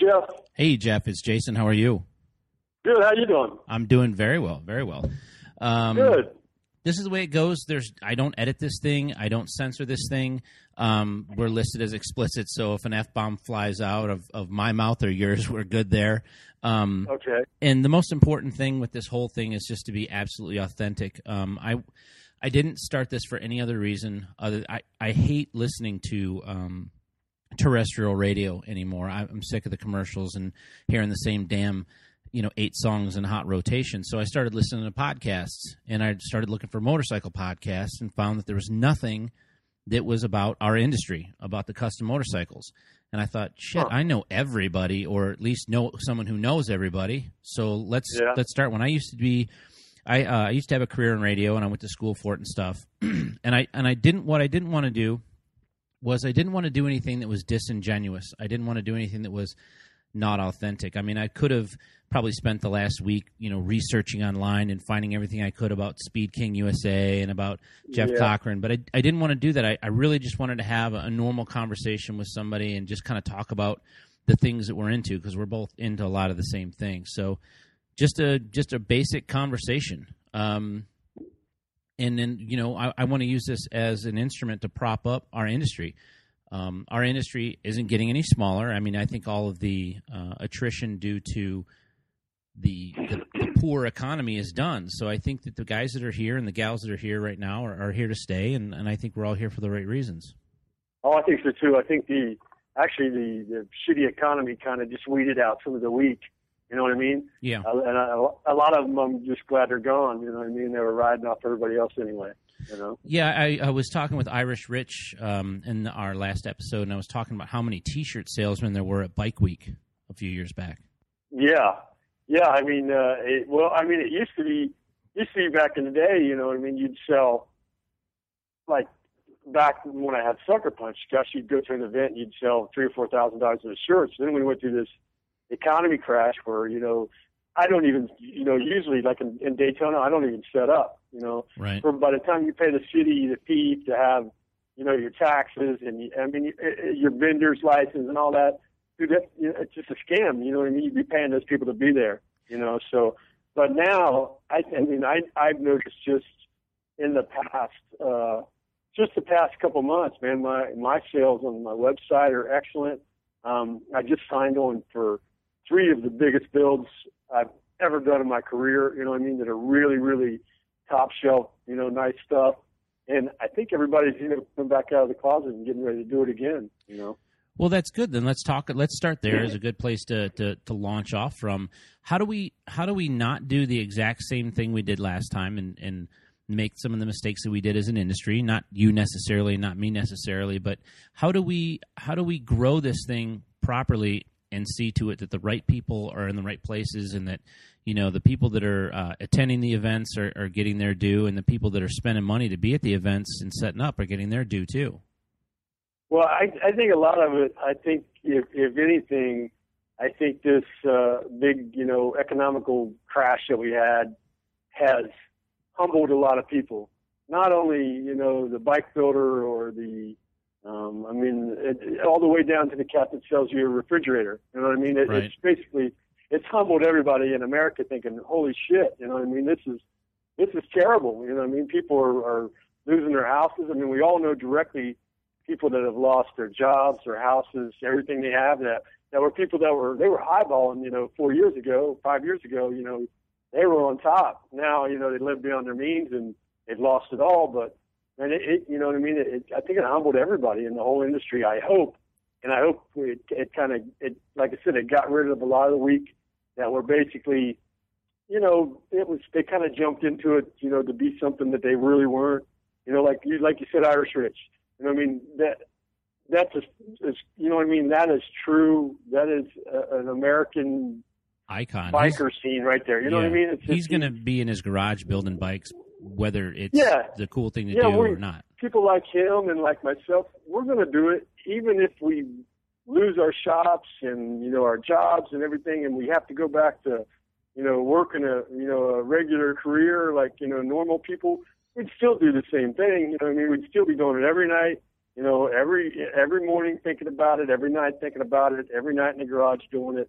Jeff. Hey, Jeff, it's Jason. How are you? Good. How you doing? I'm doing very well, very well. Um, Good. This is the way it goes. There's, I don't edit this thing. I don't censor this thing. Um, we're listed as explicit, so if an f bomb flies out of, of my mouth or yours, we're good there. Um, Okay. and the most important thing with this whole thing is just to be absolutely authentic. Um, I I didn't start this for any other reason. Other I I hate listening to um, terrestrial radio anymore. I, I'm sick of the commercials and hearing the same damn you know eight songs in hot rotation. So I started listening to podcasts, and I started looking for motorcycle podcasts, and found that there was nothing that was about our industry, about the custom motorcycles. And I thought, shit, Huh. I know everybody, or at least know someone who knows everybody. So let's Yeah. let's start. When I used to be, I uh, I used to have a career in radio, and I went to school for it and stuff. and I and I didn't what I didn't want to do was I didn't want to do anything that was disingenuous. I didn't want to do anything that was not authentic. I mean, I could have probably spent the last week, you know, researching online and finding everything I could about Speed King USA and about Jeff Yeah. Cochran, but I, I didn't want to do that. I, I really just wanted to have a normal conversation with somebody and just kind of talk about the things that we're into because we're both into a lot of the same things. So just a just a basic conversation. Um, and then you know I, I want to use this as an instrument to prop up our industry. Um, our industry isn't getting any smaller. I mean, I think all of the uh, attrition due to the, the, the poor economy is done. So I think that the guys that are here and the gals that are here right now are, are here to stay, and, and I think we're all here for the right reasons. Oh, I think so too. I think the actually the the shitty economy kind of just weeded out some of the weak. You know what I mean? Yeah. Uh, and I, a lot of them, I'm just glad they're gone. You know what I mean? They were riding off everybody else anyway. You know? Yeah, I, I was talking with Irish Rich um, in our last episode, and I was talking about how many T-shirt salesmen there were at Bike Week a few years back. Yeah, yeah. I mean, uh, it, well, I mean, it used to be used to be back in the day. You know what I mean? You'd sell like back when I had Sucker Punch. Gosh, you'd go to an event, and you'd sell three or four thousand dollars of shirts. Then we went through this economy crash where you know I don't even you know usually like in, in Daytona I don't even set up. You know, Right. for by the time you pay the city the fee to have you know your taxes and you, I mean your vendor's license and all that, dude, that, you know, it's just a scam. You know what I mean? You'd be paying those people to be there. You know, so but now I, I mean I I've noticed just in the past uh, just the past couple months, man, my my sales on my website are excellent. Um, I just signed on for three of the biggest builds I've ever done in my career. You know what I mean? That are really really top shelf, you know, nice stuff. And I think everybody's you know coming back out of the closet and getting ready to do it again. You know. Well, that's good. Then let's talk. Let's start there as a good place to, to to launch off from. How do we how do we not do the exact same thing we did last time and and make some of the mistakes that we did as an industry? Not you necessarily, not me necessarily, but how do we how do we grow this thing properly and see to it that the right people are in the right places and that you know the people that are uh, attending the events are, are getting their due and the people that are spending money to be at the events and setting up are getting their due too. Well, I, I think a lot of it. I think if, if anything, I think this uh, big, you know, economical crash that we had has humbled a lot of people. Not only, you know, the bike builder or the, um, I mean, it, all the way down to the cat that sells you a refrigerator. You know what I mean? It, Right. It's basically it's humbled everybody in America, thinking, "Holy shit!" You know what I mean? This is this is terrible. You know what I mean? People are, are losing their houses. I mean, we all know directly people that have lost their jobs, their houses, everything they have that that were people that were they were highballing, you know, four years ago, five years ago, you know, they were on top. Now, you know, they live beyond their means and they've lost it all. But and it, it you know what I mean? It, it, I think it humbled everybody in the whole industry. I hope, and I hope it, it kind of it like I said, it got rid of a lot of the weak that were basically, you know, it was they kind of jumped into it, you know, to be something that they really weren't. You know, like you like you said, Irish Rich. You know, what I mean that that's a, is you know what I mean. That is true. That is a, an American Icon. He's- scene right there. You know what I mean? It's He's going to be in his garage building bikes, whether it's Yeah. the cool thing to Yeah, do or not. people like him and like myself, we're going to do it, even if we lose our shops and you know our jobs and everything, and we have to go back to you know, working a, you know, a regular career like, you know, normal people, we'd still do the same thing. You know, I mean, we'd still be doing it every night, you know, every, every morning thinking about it, every night thinking about it, every night in the garage doing it.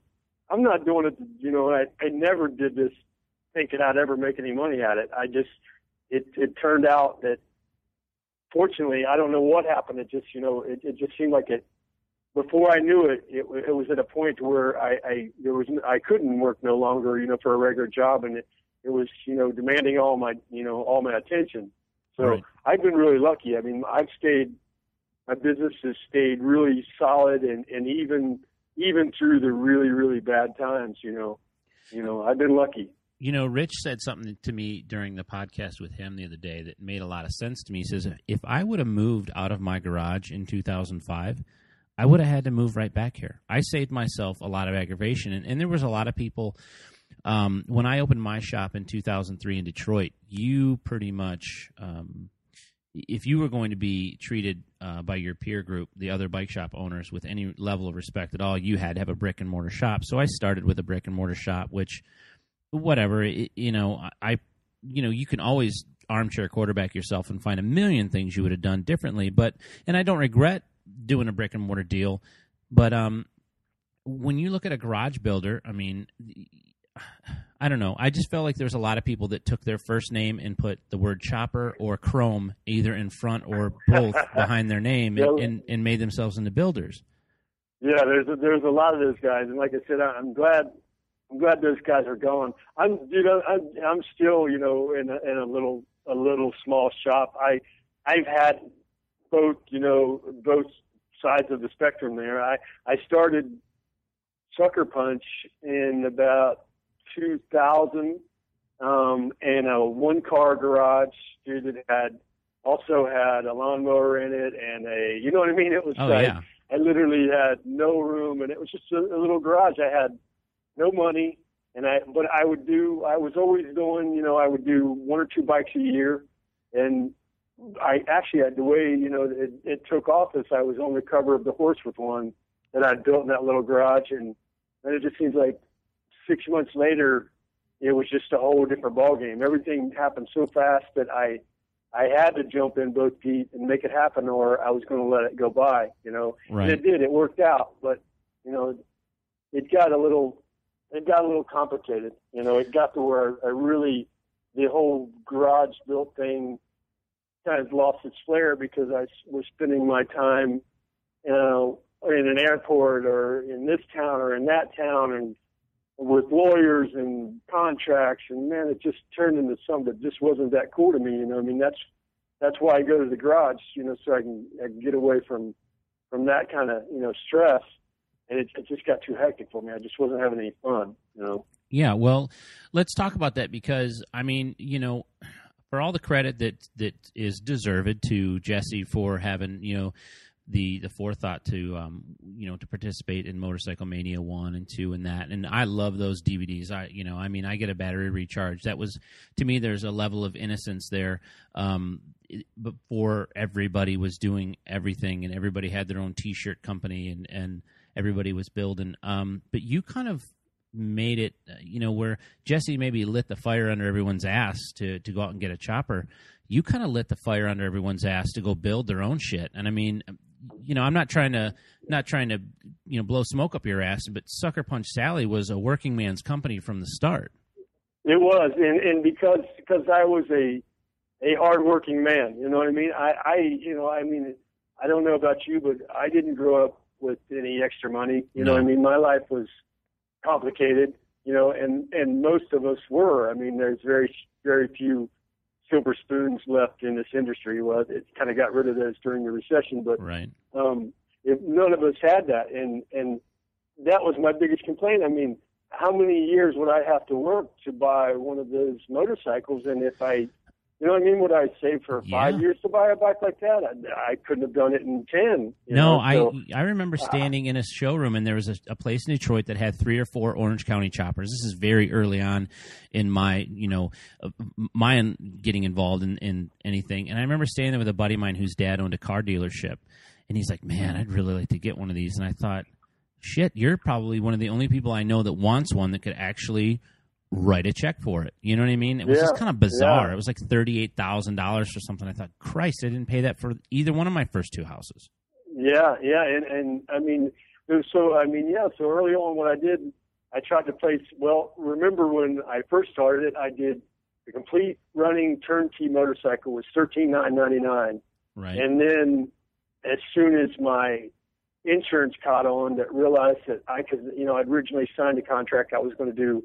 I'm not doing it, you know, I, I never did this thinking I'd ever make any money at it. I just, it, it turned out that fortunately, I don't know what happened. It just, you know, it, it just seemed like it, before I knew it, it, it was at a point where I, I, there was, I couldn't work no longer, you know, for a regular job and it, it was, you know, demanding all my, you know, all my attention. So Right. I've been really lucky. I mean, I've stayed, my business has stayed really solid and, and even, even through the really, really bad times, you know, you know, I've been lucky. You know, Rich said something to me during the podcast with him the other day that made a lot of sense to me. He says, if I would have moved out of my garage in 2005, I would have had to move right back here. I saved myself a lot of aggravation. And, and there was a lot of people, um, when I opened my shop in 2003 in Detroit, you pretty much, um, if you were going to be treated uh, by your peer group, the other bike shop owners, with any level of respect at all, you had to have a brick and mortar shop. So I started with a brick and mortar shop, which whatever it, you know i you know you can always armchair quarterback yourself and find a million things you would have done differently but and i don't regret doing a brick and mortar deal but um when you look at a garage builder i mean i don't know. I just felt like there's a lot of people that took their first name and put the word chopper or chrome either in front or both behind their name and, and, and made themselves into builders. Yeah, there's a, there's a lot of those guys, and like I said, I'm glad I'm glad those guys are gone. I'm you know I'm I'm still you know in a, in a little a little small shop. I I've had both you know both sides of the spectrum there. I I started Sucker Punch in about 2000 um, in a one car garage. Dude that had also had a lawnmower in it and a you know what I mean. It was oh like yeah I literally had no room, and it was just a, a little garage. I had no money, and I but I would do. I was always doing. You know, I would do one or two bikes a year, and I actually had the way you know it, it took off as I was on the cover of the horse with one that I built in that little garage, and then it just seems like six months later, it was just a whole different ball game. Everything happened so fast that I I had to jump in both feet and make it happen, or I was going to let it go by. You know, right and it did. It worked out, but you know, it got a little, it got a little complicated. You know, it got to where I really, the whole garage built thing, kind of lost its flair because I was spending my time, you know, in an airport or in this town or in that town and with lawyers and contracts. And man it just turned into something that just wasn't that cool to me you know. I mean that's that's why i go to the garage you know so i can i can get away from from that kind of you know stress and it, it just got too hectic for me i just wasn't having any fun you know Yeah, well, let's talk about that because I mean, you know, for all the credit that that is deserved to Jesse for having, you know, the the forethought to um you know to participate in Motorcycle Mania 1 and 2 and that. And I love those DVDs. I you know, I mean, I get a battery recharge. That was to me there's a level of innocence there um before everybody was doing everything and everybody had their own t-shirt company and and everybody was building um but you kind of made it, uh, you know, where Jesse maybe lit the fire under everyone's ass to to go out and get a chopper. You kind of lit the fire under everyone's ass to go build their own shit. And I mean, you know, I'm not trying to not trying to you know blow smoke up your ass, but Sucker Punch Sally was a working man's company from the start. It was, and and because because I was a a hardworking man, you know what I mean. I I you know I mean I don't know about you, but I didn't grow up with any extra money. You know what I mean. My life was complicated, you know, and and most of us were. I mean, there's very very few silver spoons left in this industry. Well, it kind of got rid of those during the recession, but Right. um, if none of us had that, and and that was my biggest complaint. I mean, how many years would I have to work to buy one of those motorcycles? And if I, you know what I mean, would I save for five Yeah. years to buy a bike like that? I, I couldn't have done it in ten. No, know, I so- I remember standing in a showroom and there was a, a place in Detroit that had three or four Orange County choppers. This is very early on in my you know uh, my getting involved in, in anything. And I remember standing there with a buddy of mine whose dad owned a car dealership, and he's like, "Man, I'd really like to get one of these." And I thought, "Shit, you're probably one of the only people I know that wants one that could actually." Write a check for it. You know what I mean? It was Yeah, just kind of bizarre. yeah. It was like thirty eight thousand dollars or something. I thought, Christ, I didn't pay that for either one of my first two houses. Yeah, yeah, and and I mean, it was so I mean, yeah. So early on, what I did, I tried to place. Well, remember when I first started it, I did the complete running turnkey motorcycle was thirteen nine ninety nine, Right. and then as soon as my insurance caught on, that realized that I could, you know, I'd originally signed a contract. I was going to do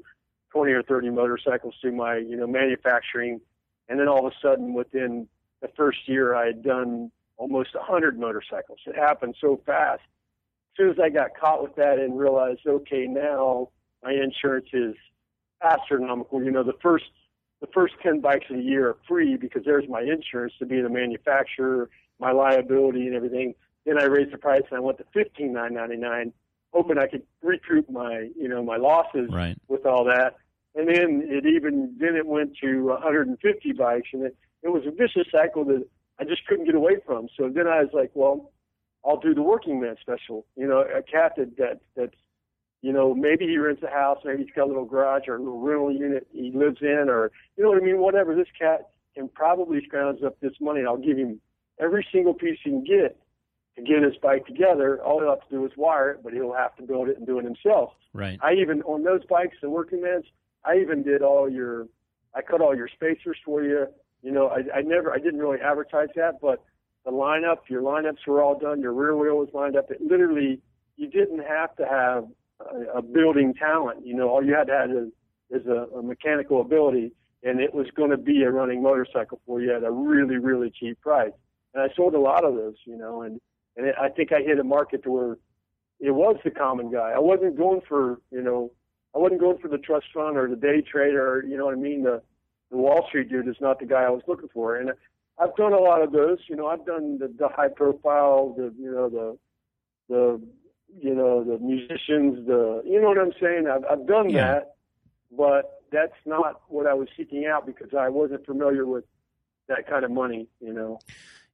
twenty or thirty motorcycles through my, you know, manufacturing, and then all of a sudden, within the first year, I had done almost a hundred motorcycles. It happened so fast. As soon as I got caught with that and realized, okay, now my insurance is astronomical. You know, the first the first ten bikes of the year are free because there's my insurance to be the manufacturer, my liability and everything. Then I raised the price and I went to fifteen nine ninety nine, hoping I could recoup my you know my losses right. with all that. And then it even then it went to 150 bikes, and it it was a vicious cycle that I just couldn't get away from. So then I was like, well, I'll do the working man special. You know, a cat that that that's you know maybe he rents a house, maybe he's got a little garage or a little rental unit he lives in, or you know what I mean. Whatever this cat can probably scrounge up this money, and I'll give him every single piece he can get to get his bike together. All he'll have to do is wire it, but he'll have to build it and do it himself. Right. I even on those bikes, the working man's, I even did all your, I cut all your spacers for you. You know, I, I never, I didn't really advertise that, but the lineup, your lineups were all done. Your rear wheel was lined up. It literally, you didn't have to have a, a building talent. You know, all you had to have is, is a, a mechanical ability, and it was going to be a running motorcycle for you at a really, really cheap price. And I sold a lot of those. You know, and and it, I think I hit a market to where it was the common guy. I wasn't going for, you know, I wasn't going for the trust fund or the day trader, or, you know what I mean? The, the Wall Street dude is not the guy I was looking for. And I've done a lot of those, you know, I've done the, the high profile, the, you know, the, the, you know, the musicians, the, you know what I'm saying? I've, I've done Yeah. that, but that's not what I was seeking out because I wasn't familiar with that kind of money, you know.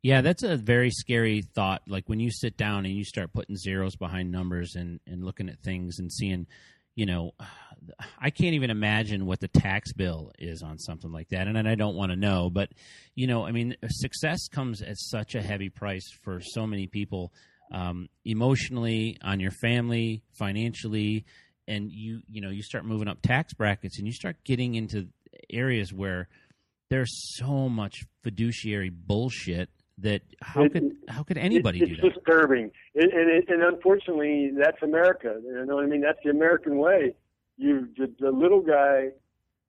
Yeah, that's a very scary thought. Like when you sit down and you start putting zeros behind numbers and, and looking at things and seeing, you know, I can't even imagine what the tax bill is on something like that. And I don't want to know, but, you know, I mean, success comes at such a heavy price for so many people, um, emotionally, on your family, financially. And you, you know, you start moving up tax brackets and you start getting into areas where there's so much fiduciary bullshit that how It- could how could anybody it's, do it's that? disturbing, and and, it, and unfortunately, that's America. You know what I mean? That's the American way. You the, the little guy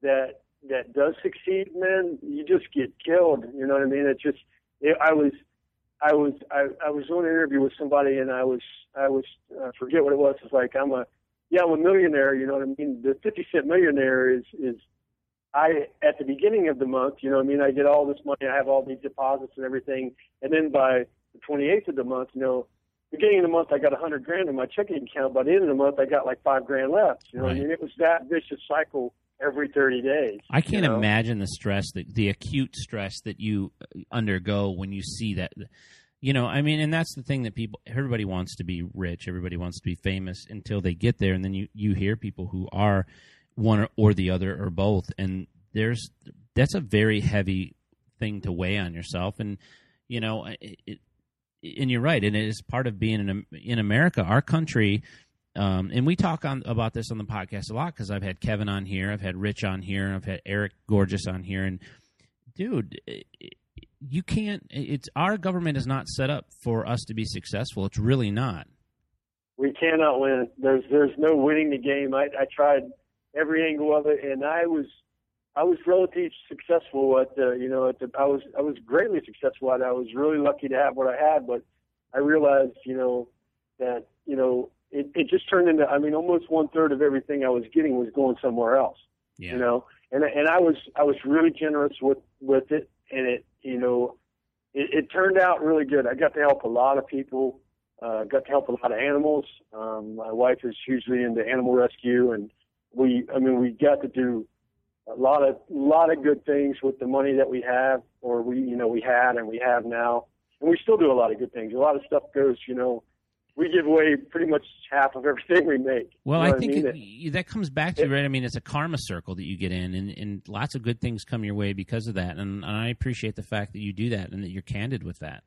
that that does succeed, man, you just get killed. You know what I mean? It's just it, I was. I was I, I was doing an interview with somebody and I was I was I forget what it was. It's like I'm a yeah I'm a millionaire. You know what I mean? The 50 cent millionaire is is I at the beginning of the month, you know I mean, I get all this money, I have all these deposits and everything, and then by the 28th of the month, you know, beginning of the month I got a hundred grand in my checking account. By the end of the month, I got like five grand left. You know, what I mean, it was that vicious cycle every 30 days. I can't you know? imagine the stress that the acute stress that you uh, undergo when you see that. You know, I mean, and that's the thing that people, everybody wants to be rich, everybody wants to be famous until they get there, and then you you hear people who are one or, the other or both, and there's that's a very heavy thing to weigh on yourself, and you know, it, it, and you're right, and it is part of being in in America, our country. Um, and we talk on about this on the podcast a lot because I've had Kevin on here, I've had Rich on here, I've had Eric Gorges on here, and dude, you can't. It's our government is not set up for us to be successful. It's really not. we cannot win. There's there's no winning the game. I, I tried every angle of it, and I was I was relatively successful at the you know at the I was I was greatly successful at it. I was really lucky to have what I had, but I realized you know that you know it, it just turned into I mean almost one third of everything I was getting was going somewhere else Yeah. you know and and I was I was really generous with with it and it you know it, it turned out really good I got to help a lot of people uh got to help a lot of animals um my wife is hugely into animal rescue and we I mean we got to do a lot of lot of good things with the money that we have or we you know we had and we have now and we still do a lot of good things a lot of stuff goes you know we give away pretty much half of everything we make. Well, You know I think mean? it, that comes back to right. I mean, it's a karma circle that you get in, and, and lots of good things come your way because of that. And, and I appreciate the fact that you do that and that you're candid with that.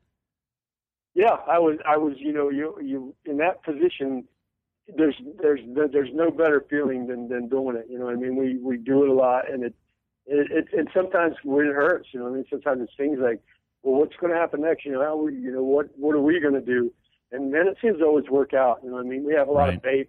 Yeah, I was, I was, you know, you, you in that position. There's, there's, there's no better feeling than than doing it. You know, what I mean, we we do it a lot, and it, it, it and sometimes when it hurts, you know, what I mean, sometimes it's things like, well, what's going to happen next? You know, how we, you know, what, what are we going to do? And then it seems to always work out. You know, what I mean, we have a lot Right. of faith.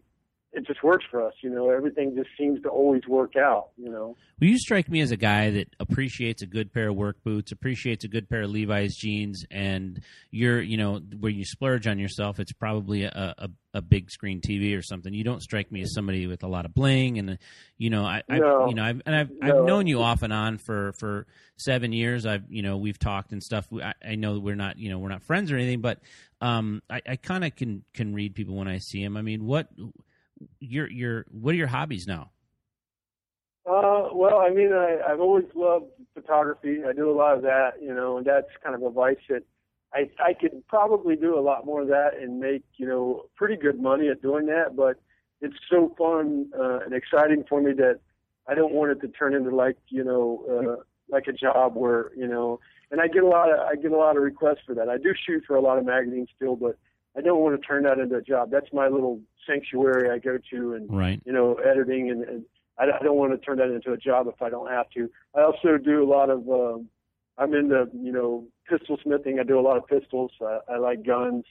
It just works for us. You know, everything just seems to always work out. You know. Well, you strike me as a guy that appreciates a good pair of work boots, appreciates a good pair of Levi's jeans, and you're, you know, where you splurge on yourself, it's probably a, a, a big screen TV or something. You don't strike me as somebody with a lot of bling, and you know, I, I No. you know, I've, and I've, No. I've known you off and on for for seven years. I've, you know, we've talked and stuff. I, I know that we're not, you know, we're not friends or anything, but um, I, I kind of can can read people when I see them. I mean, what your your what are your hobbies now? Uh, well, I mean, I, I've always loved photography. I do a lot of that, you know, and that's kind of a vice that I I could probably do a lot more of that and make you know pretty good money at doing that. But it's so fun uh, and exciting for me that I don't want it to turn into like you know uh, like a job where you know. And I get a lot of I get a lot of requests for that. I do shoot for a lot of magazines still, but I don't want to turn that into a job. That's my little sanctuary I go to and Right. you know, editing, and, and I, I don't want to turn that into a job if I don't have to. I also do a lot of, um, I'm into, you know, pistol smithing. I do a lot of pistols. I, I like guns.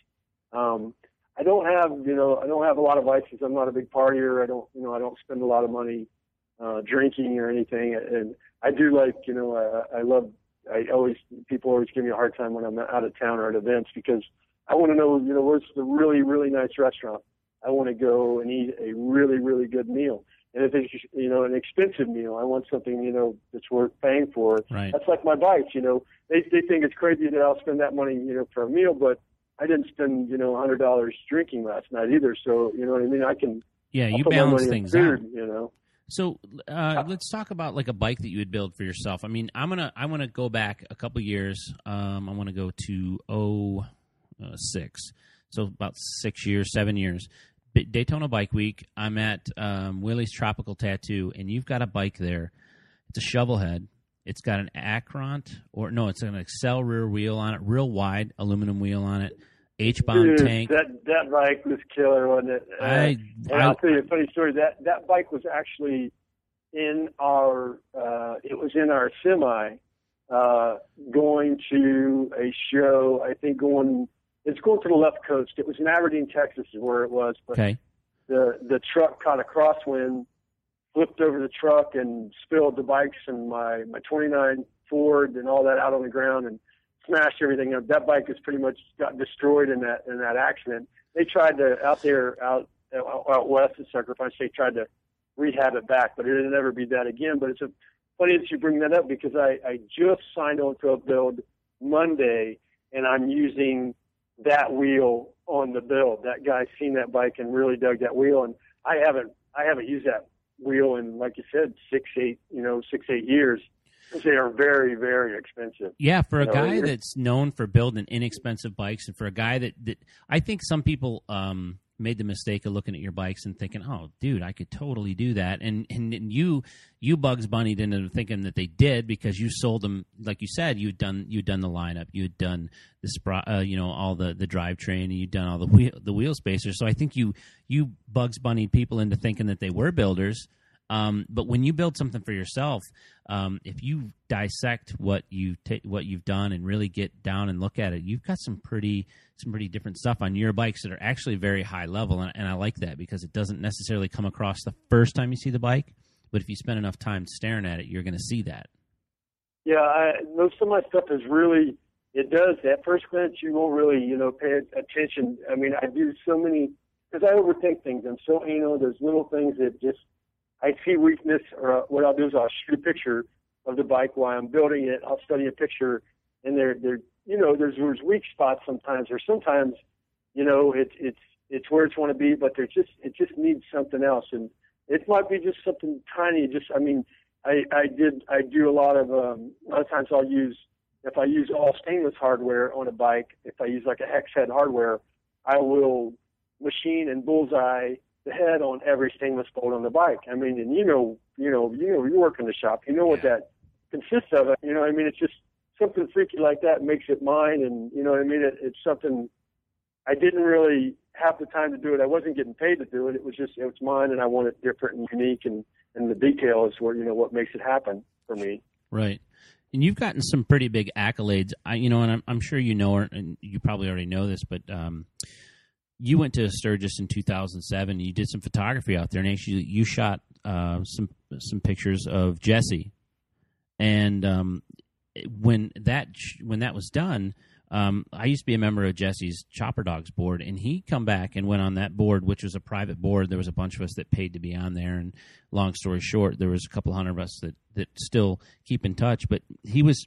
Um, I don't have, you know, I don't have a lot of vices. I'm not a big partier. I don't, you know, I don't spend a lot of money uh, drinking or anything. And I do like, you know, I, I love. I always people always give me a hard time when I'm out of town or at events because I want to know, you know, where's the really really nice restaurant. I want to go and eat a really, really good meal. And if it's, you know, an expensive meal, I want something, you know, that's worth paying for. Right. That's like my bikes, you know. They they think it's crazy that I'll spend that money, you know, for a meal, but I didn't spend, you know, a hundred dollars drinking last night either. So, you know what I mean? I can Yeah, I'll you balance things food, out. you know. So uh, let's talk about like a bike that you would build for yourself. I mean, I'm gonna I want to go back a couple years. Um, I want to go to oh six, so about six years, seven years. Daytona Bike Week. I'm at um, Willie's Tropical Tattoo, and you've got a bike there. It's a shovel head. It's got an Akront, or no, it's an Excel rear wheel on it, real wide aluminum wheel on it, H bomb tank. that that bike was killer, wasn't it? Uh, I, And I I'll tell you a funny story. That that bike was actually in our uh, it was in our semi uh, going to a show. I think going it's going to the left coast. It was in Aberdeen, Texas, is where it was. But okay. the the truck caught a crosswind, flipped over the truck and spilled the bikes and my my 29 Ford and all that out on the ground and smashed everything up. That bike has pretty much got destroyed in that in that accident. They tried to out there out out west at Sacrifice. They tried to rehab it back, but it'll never be that again. But it's a funny that you bring that up because I I just signed on to a build Monday and I'm using that wheel on the build. That guy seen that bike and really dug that wheel, and I haven't I haven't used that wheel in like you said six eight you know six eight years. They are very very expensive. Yeah, for a guy that's known for building inexpensive bikes, and for a guy that, that I think some people um, made the mistake of looking at your bikes and thinking, "Oh, dude, I could totally do that," and and, and you you Bugs Bunnied into thinking that they did because you sold them, like you said, you'd done you'd done the lineup, you'd done the spro- uh, you know all the the drivetrain, and you'd done all the wheel the wheel spacers. So I think you you Bugs Bunnied people into thinking that they were builders. Um, but when you build something for yourself, um, if you dissect what you what you've done and really get down and look at it, you've got some pretty some pretty different stuff on your bikes that are actually very high level, and, and I like that because it doesn't necessarily come across the first time you see the bike, but if you spend enough time staring at it, you're going to see that. Yeah, I, most of my stuff is really it does at first glance you won't really you know pay attention. I mean I do so many because I overthink things. I'm so anal. There's little things that just I see weakness, or uh, what I'll do is I'll shoot a picture of the bike while I'm building it. I'll study a picture, and there, there, you know, there's there's weak spots sometimes, or sometimes, you know, it's it's it's where it's want to be, but there's just it just needs something else, and it might be just something tiny. Just I mean, I I did I do a lot of um, a lot of times I'll use if I use all stainless hardware on a bike, if I use like a hex head hardware, I will machine and bullseye the head on every stainless bolt on the bike. I mean, and you know, you know, you know, you work in the shop, you know what that consists of. You know, I mean, it's just something freaky like that makes it mine, and you know, what I mean, it, it's something I didn't really have the time to do it. I wasn't getting paid to do it. It was just it was mine, and I want it different and unique, and and the detail is where you know what makes it happen for me. Right. And you've gotten some pretty big accolades. I, you know, and I'm, I'm sure you know, and you probably already know this, but um, you went to Sturgis in 2007. You did some photography out there, and actually, you shot uh, some some pictures of Jesse. And um, when that when that was done, um, I used to be a member of Jesse's Chopper Dogs board, and he come back and went on that board, which was a private board. There was a bunch of us that paid to be on there, and long story short, there was a couple hundred of us that that still keep in touch. But he was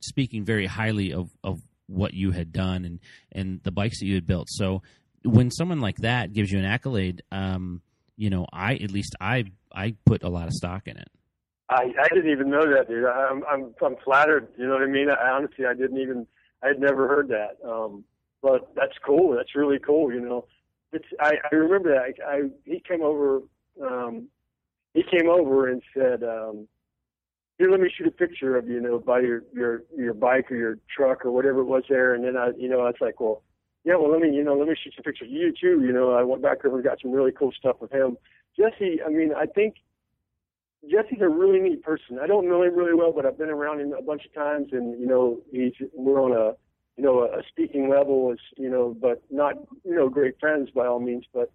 speaking very highly of of what you had done and and the bikes that you had built. So when someone like that gives you an accolade, um, you know, I at least I I put a lot of stock in it. I I didn't even know that, dude. I'm I'm I'm flattered. You know what I mean? I, honestly, I didn't even I had never heard that. Um, but that's cool. That's really cool. You know, it's I, I remember that. I, I he came over. Um, he came over and said, um, "Here, let me shoot a picture of you know by your your your bike or your truck or whatever it was there." And then I, you know, I was like, "Well, yeah, well, let me you know let me shoot some pictures of you too." You know, I went back over and got some really cool stuff with him. Jesse, I mean, I think Jesse's a really neat person. I don't know him really well, but I've been around him a bunch of times, and you know, he's we're on a you know a speaking level, is you know, but not you know great friends by all means. But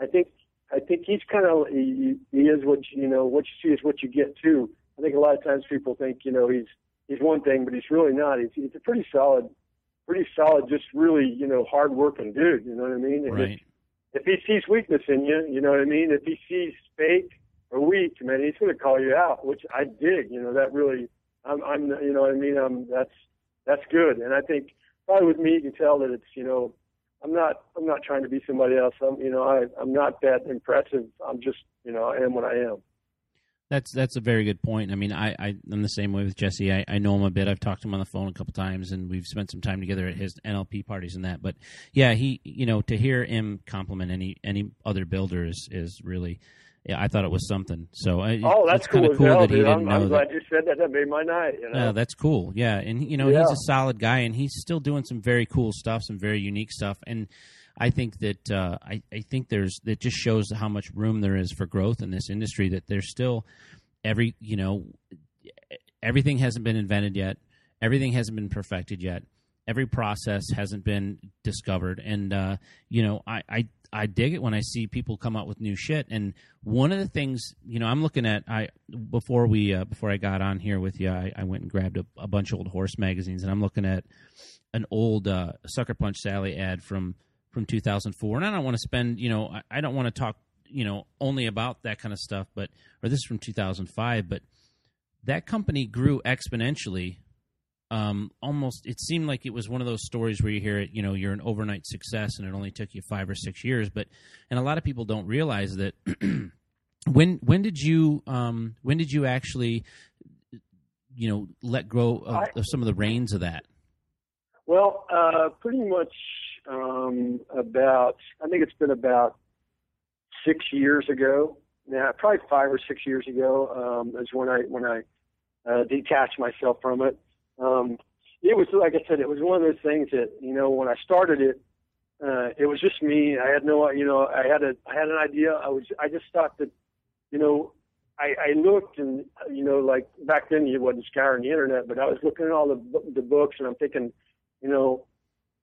I think I think he's kind of he, he is what you know what you see is what you get too. I think a lot of times people think you know he's he's one thing, but he's really not. He's he's a pretty solid, pretty solid, just really you know hard working dude. You know what I mean? And right. If, if he sees weakness in you, you know what I mean. If he sees fake a week, man, he's going to call you out, which I dig. You know, that really, I'm, I'm, you know, what I mean, I'm, that's, that's good. And I think probably with me, you can tell that it's, you know, I'm not, I'm not trying to be somebody else. I'm, you know, I, I'm not that impressive. I'm just, you know, I am what I am. That's that's a very good point. I mean, I, I am the same way with Jesse. I, I know him a bit. I've talked to him on the phone a couple times, and we've spent some time together at his NLP parties and that. But yeah, he you know to hear him compliment any any other builder is, is really yeah, I thought it was something. So I, oh, that's cool, cool that he didn't I'm, know I'm that. glad you said that. That made my night. You know? Yeah, that's cool. Yeah, and you know Yeah. he's a solid guy, and he's still doing some very cool stuff, some very unique stuff, and I think that uh, I, I think there's that just shows how much room there is for growth in this industry. That there's still every you know everything hasn't been invented yet, everything hasn't been perfected yet, every process hasn't been discovered, and uh, you know I, I I dig it when I see people come out with new shit. And one of the things, you know, I'm looking at I before we uh, before I got on here with you, I, I went and grabbed a, a bunch of old horse magazines, and I'm looking at an old uh, Sucker Punch Sally ad from from 2004. And I don't want to spend, you know, I, don't want to talk, you know, only about that kind of stuff, but or this is from 2005, but that company grew exponentially um, almost it seemed like it was one of those stories where you hear it, you know, you're an overnight success and it only took you five or six years. But and a lot of people don't realize that when when did you um, when did you actually you know let go of, of some of the reins of that? Well, uh, pretty much um, about, I think it's been about six years ago. Now, probably five or six years ago um, is when I when I uh, detached myself from it. Um, it was like I said, it was one of those things that you know when I started it, uh, it was just me. I had no, you know, I had a I had an idea. I was I just thought that, you know, I, I looked and you know like back then you wasn't scouring the internet, but I was looking at all the the books and I'm thinking, you know,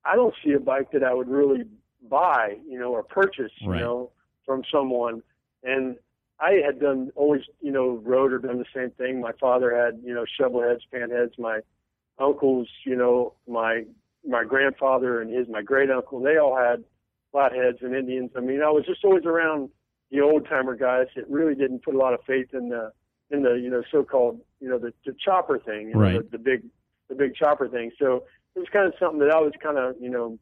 I don't see a bike that I would really buy, you know, or purchase, you Right. know, from someone. And I had done always, you know, rode or done the same thing. My father had, you know, shovel heads, pan heads. My uncles, you know, my my grandfather and his my great uncle, they all had flatheads and Indians. I mean, I was just always around the old timer guys that really didn't put a lot of faith in the in the you know so called you know the, the chopper thing, you know, Right. the, the big the big chopper thing. So it was kind of something that I was kind of you know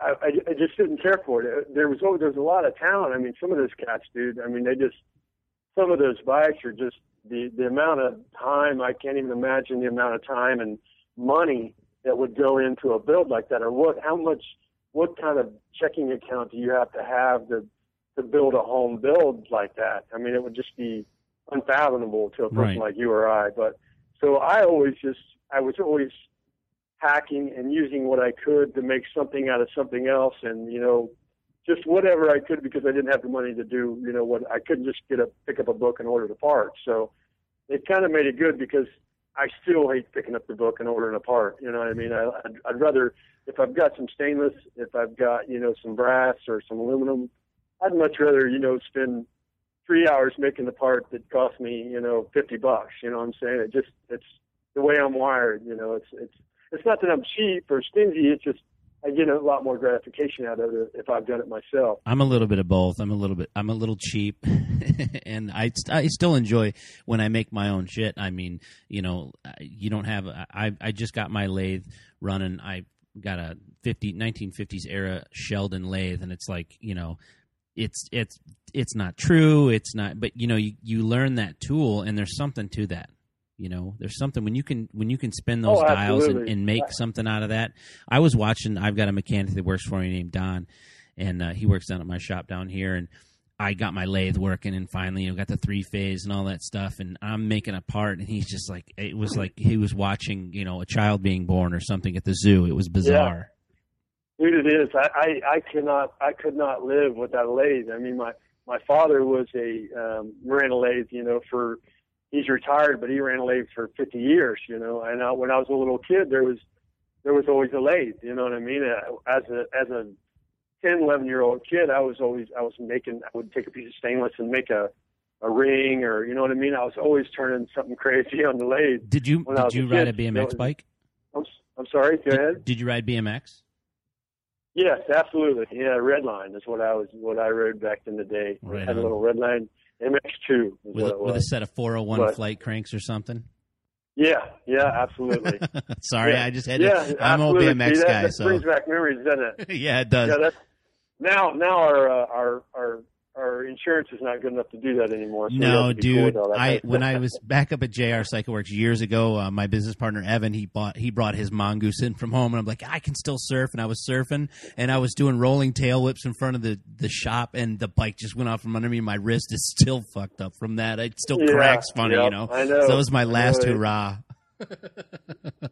I, I, I just didn't care for it. Uh, there was oh, there was a lot of talent. I mean, some of those cats, dude. I mean, they just some of those bikes are just the the amount of time I can't even imagine the amount of time and money that would go into a build like that, or what how much what kind of checking account do you have to have to to build a home build like that? I mean, it would just be unfathomable to a person Right. like you or I. But so I always just I was always hacking and using what I could to make something out of something else, and you know, just whatever I could because I didn't have the money to do you know what I couldn't just get a pick up a book and order the parts. So it kind of made it good because I still hate picking up the book and ordering a part. You know what I mean? I, I'd, I'd rather if I've got some stainless, if I've got you know some brass or some aluminum, I'd much rather you know spend three hours making the part that cost me you know fifty bucks. You know what I'm saying? It just it's the way I'm wired. You know, it's it's it's not that I'm cheap or stingy. It's just I get a lot more gratification out of it if I've done it myself. I'm a little bit of both. I'm a little bit. I'm a little cheap, and I I still enjoy when I make my own shit. I mean, you know, you don't have. I I just got my lathe running. I got a 50 1950s era Sheldon lathe, and it's like you know, it's it's it's not true. It's not. But you know, you you learn that tool, and there's something to that. You know, there's something when you can when you can spin those Oh, dials and, and make something out of that. I was watching. I've got a mechanic that works for me named Don, and uh, he works down at my shop down here. And I got my lathe working, and finally, you know, got the three phase and all that stuff. And I'm making a part, and he's just like, it was like he was watching, you know, a child being born or something at the zoo. It was bizarre. Dude, it is. I, I, I cannot, I could not live without a lathe. I mean, my, my father was a, um, ran a lathe, you know, for, he's retired, but he ran a lathe for 50 years, you know. And I, when I was a little kid, there was there was always a lathe, you know what I mean? Uh, as a as a 10, 11 year old kid, I was always I was making I would take a piece of stainless and make a a ring or you know what I mean. I was always turning something crazy on the lathe. Did you did you a ride kid. a BMX was, bike? I'm I'm sorry. Go did, ahead. Did you ride BMX? Yes, absolutely. Yeah, Redline is what I was what I rode back in the day. Right I had on. a little Redline MX2 with, with a set of 401 but, flight cranks or something. Yeah, yeah, absolutely. Sorry, yeah. I just had yeah, to. I'm absolutely. old BMX See, that, guy, that so brings back memories, doesn't it? yeah, it does. Yeah, that's, now, now our uh, our our our insurance is not good enough to do that anymore. So No, have to be cool dude. that I when. I was back up at JR CycleWorks years ago, uh, my business partner Evan he bought he brought his mongoose in from home, and I'm like, I can still surf, and I was surfing, and I was doing rolling tail whips in front of the the shop, and the bike just went off from under me. My wrist is still fucked up from that. It still Yeah, cracks funny, yep, you know. I know. So that was my last hurrah.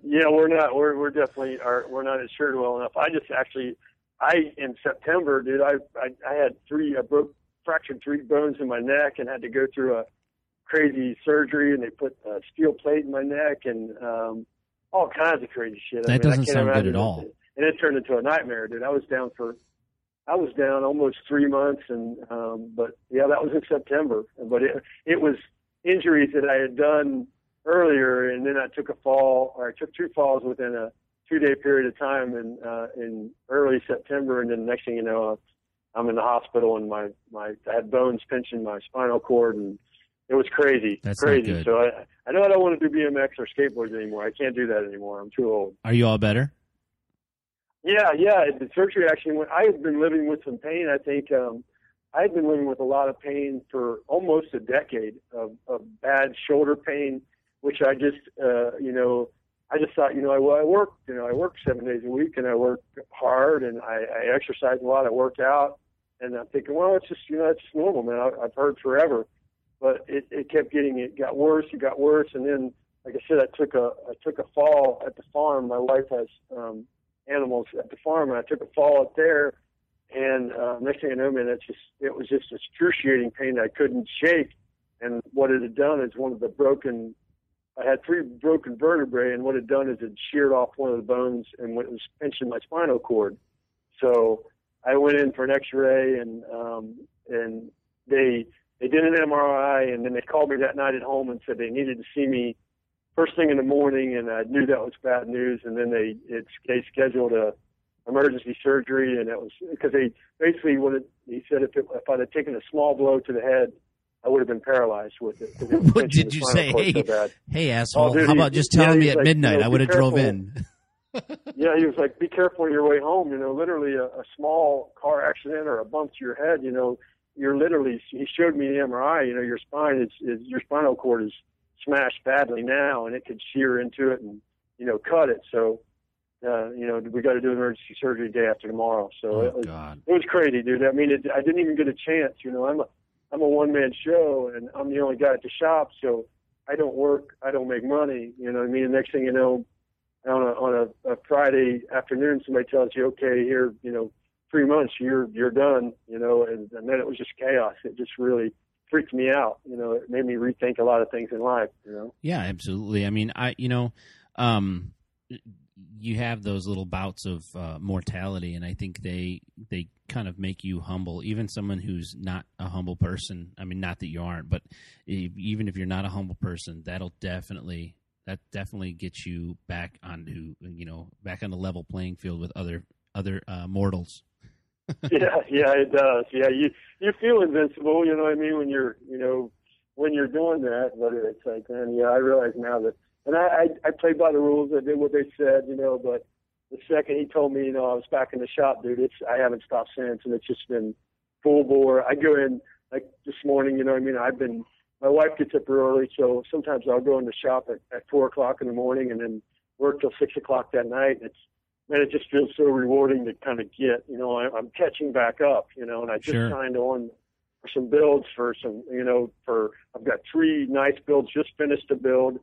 Yeah, we're not. We're we're definitely are. We're not insured well enough. I just actually, I in September, dude. I I, I had three. I broke fractured three bones in my neck and had to go through a crazy surgery. And they put a steel plate in my neck and um, all kinds of crazy shit. That I mean, doesn't can't sound good at all. it. And it turned into a nightmare, dude. I was down for. I was down almost three months, and um, but yeah, that was in September. But it it was injuries that I had done earlier, and then I took a fall, or I took two falls within a two-day period of time in uh, in early September, and then next thing you know, I'm in the hospital, and my my I had bones pinching my spinal cord, and it was crazy, That's crazy. So I I know I don't want to do BMX or skateboards anymore. I can't do that anymore. I'm too old. Are you all better? Yeah, yeah. The surgery actually went. I had been living with some pain. I think um, I had been living with a lot of pain for almost a decade of, of bad shoulder pain, which I just, uh, you know, I just thought, you know, I, well, I work, you know, I work seven days a week and I work hard and I, I exercise a lot. I work out, and I'm thinking, well, it's just, you know, it's just normal, man. I, I've heard forever, but it, it kept getting, it got worse, it got worse, and then, like I said, I took a, I took a fall at the farm. My wife has um, animals at the farm, and I took a fall up there. And uh, next thing I know, man, it's just it was just excruciating pain I couldn't shake. And what it had done is one of the broken. I had three broken vertebrae, and what it done is it sheared off one of the bones, and it was pinching my spinal cord. So I went in for an X-ray, and um, and they they did an MRI, and then they called me that night at home and said they needed to see me first thing in the morning, and I knew that was bad news. And then they it's they scheduled a emergency surgery, and it was because they basically what it, he said if it, if I'd have taken a small blow to the head, I would have been paralyzed with it. What did you say? Hey, so. Hey, asshole! Oh, dude, How he- about just yeah, telling me at like, midnight? you know, I would have drove in. Yeah, he was like, "Be careful on your way home." You know, literally a, a small car accident or a bump to your head. You know, you're literally. He showed me the MRI. You know, your spine is, is your spinal cord is smashed badly now, and it could shear into it and you know cut it. So uh, you know, we got to do emergency surgery day after tomorrow. So Oh it was God. it was crazy, dude. I mean, it, I didn't even get a chance. You know, I'm a I'm a one man show, and I'm the only guy at the shop, so I don't work, I don't make money. You know what I mean? The next thing you know, on a on a, a Friday afternoon, somebody tells you, okay, here, you know, three months, you're you're done. You know, and, and then it was just chaos. It just really freaked me out. You know, it made me rethink a lot of things in life. You know. Yeah, absolutely. I mean, I you know, um, you have those little bouts of uh, mortality, and I think they they kind of make you humble. Even someone who's not a humble person. I mean, not that you aren't, but e- even if you're not a humble person, that'll definitely that definitely gets you back onto you know back on the level playing field with other other uh, mortals. yeah, yeah, it does. Yeah, you you feel invincible. You know what I mean when you're you know when you're doing that. But it's like, man, yeah, I realize now that, and I I, I played by the rules. I did what they said, you know. But the second he told me, you know, I was back in the shop, dude. It's I haven't stopped since, and it's just been full bore. I go in like this morning. You know what I mean? I've been. My wife gets up early, so sometimes I'll go in the shop at, at four o'clock in the morning, and then work till six o'clock that night. And it's man, it just feels so rewarding to kind of get, you know, I, I'm catching back up, you know, and I just Sure. signed on for some builds for some, you know, for I've got three nice builds just finished to build,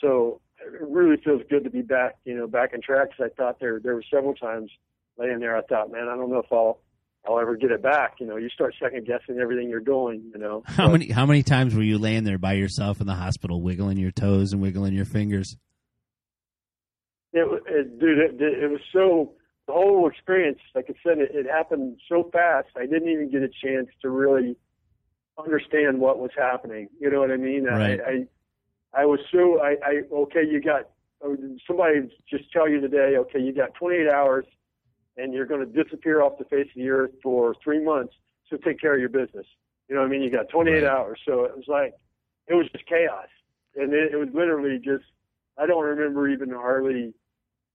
so it really feels good to be back, you know, back in track. Cause I thought there there were several times laying there, I thought, man, I don't know if I'll I'll ever get it back. You know, you start second guessing everything you're doing, you know. How many how many times were you laying there by yourself in the hospital, wiggling your toes and wiggling your fingers? It, it dude, it, it was so the whole experience. Like I said, it, it happened so fast. I didn't even get a chance to really understand what was happening. You know what I mean? Right. I, I, I was so I, I okay. You got somebody just tell you today. Okay, you got 28 hours, and you're going to disappear off the face of the earth for three months. So take care of your business. You know what I mean? You got 28 Right. hours. So it was like it was just chaos, and it, it was literally just. I don't remember even hardly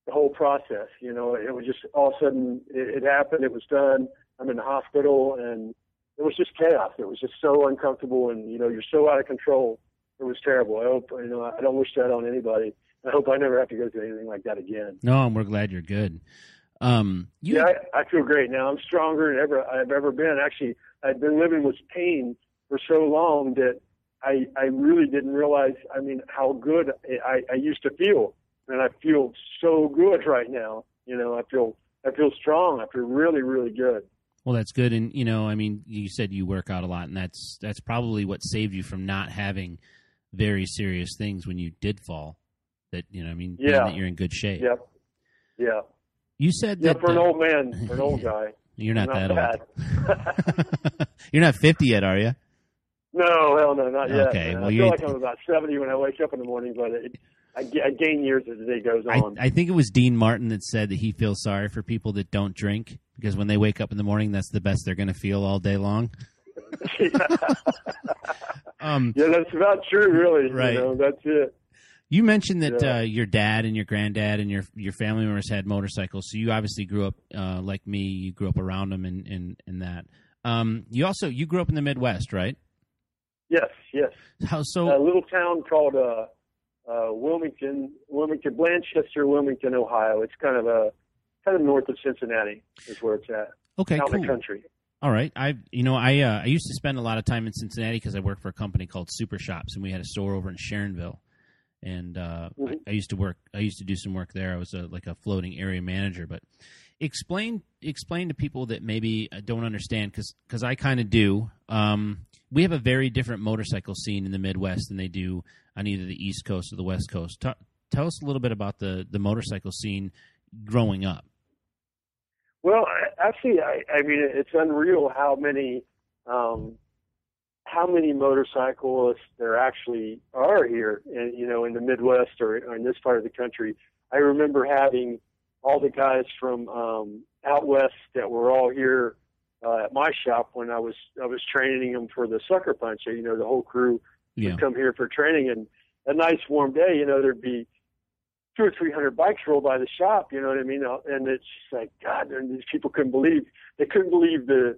the whole process. You know, it was just all of a sudden it, it happened. It was done. I'm in the hospital, and it was just chaos. It was just so uncomfortable, and you know, you're so out of control. It was terrible. I hope you know. I don't wish that on anybody. I hope I never have to go through anything like that again. No, and we're glad you're good. Um, you yeah, I, I feel great now. I'm stronger than ever I've ever been. Actually, I've been living with pain for so long that I I really didn't realize. I mean, how good I, I used to feel, and I feel so good right now. You know, I feel I feel strong. I feel really really good. Well, that's good, and you know, I mean, you said you work out a lot, and that's that's probably what saved you from not having very serious things when you did fall. That you know, I mean, Yeah. that you're in good shape. Yep. Yeah. You said Yeah. that For an old man, for an old guy, you're not, not that bad. old. you're not 50 yet, are you? no, hell no, not yet. Okay, man. well, I feel like I'm about 70 when I wake up in the morning, but it, I, I gain years as the day goes I, on. I think it was Dean Martin that said that he feels sorry for people that don't drink because when they wake up in the morning, that's the best they're going to feel all day long. Um, Yeah, that's about true, really. Right. You know, that's it. You mentioned that Yeah. uh, your dad and your granddad and your your family members had motorcycles, so you obviously grew up uh, like me. You grew up around them and and, and that. Um, you also you grew up in the Midwest, right? Yes, yes. How so? A little town called uh, uh, Wilmington, Wilmington, Blanchester, Wilmington, Ohio. It's kind of a kind of north of Cincinnati is where it's at, Okay, out in cool. the country. All right. I you know I uh, I used to spend a lot of time in Cincinnati because I worked for a company called Super Shops, and we had a store over in Sharonville. And uh, I, Mhm. I used to work. I used to do some work there. I was a, like a floating area manager. But explain explain to people that maybe uh, don't understand because I kind of do. Um, we have a very different motorcycle scene in the Midwest than they do on either the East Coast or the West Coast. Tell us a little bit about the the motorcycle scene growing up. Well, I, actually, I, I mean, it's unreal how many, um, how many motorcyclists there actually are here, in, you know, in the Midwest or, or in this part of the country. I remember having all the guys from um, out west that were all here uh, at my shop when I was I was training them for the sucker punch. You know, the whole crew Yeah. would come here for training, and a nice warm day, you know, there'd be two or three hundred bikes roll by the shop. You know what I mean? And it's just like God, and these people couldn't believe they couldn't believe the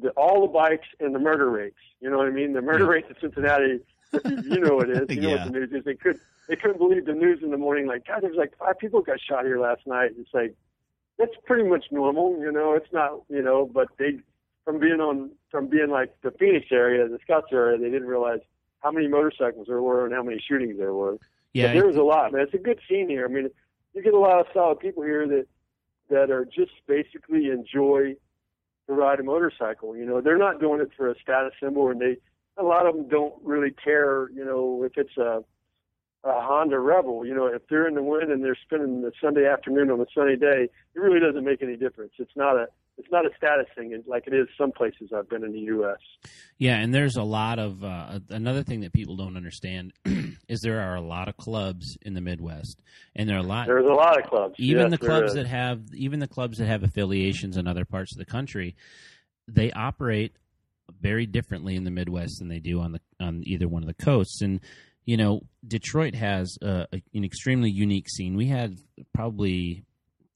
the all the bikes and the murder rates. You know what I mean? The murder Yeah. rates in Cincinnati you know what it is. You know Yeah. what the news is. They could they couldn't believe the news in the morning. Like, God, there's like five people got shot here last night. It's like that's pretty much normal. You know, it's not. You know, but they from being on from being like the Phoenix area, the Scotts area, they didn't realize how many motorcycles there were and how many shootings there were. Yeah, But there was a lot, man. It's a good scene here. I mean, you get a lot of solid people here that that are just basically enjoy to ride a motorcycle. You know, they're not doing it for a status symbol, and they a lot of them don't really care. You know, if it's a a Honda Rebel, you know, if they're in the wind and they're spending the Sunday afternoon on a sunny day, it really doesn't make any difference. It's not a it's not a status thing like it is some places I've been in the U.S. Yeah, and there's a lot of uh, another thing that people don't understand is there are a lot of clubs in the Midwest, and there are a lot There's a lot of clubs. even Yes, the clubs that have even the clubs that have affiliations in other parts of the country, they operate very differently in the Midwest than they do on the on either one of the coasts. And you know, Detroit has uh, a, an extremely unique scene. We had probably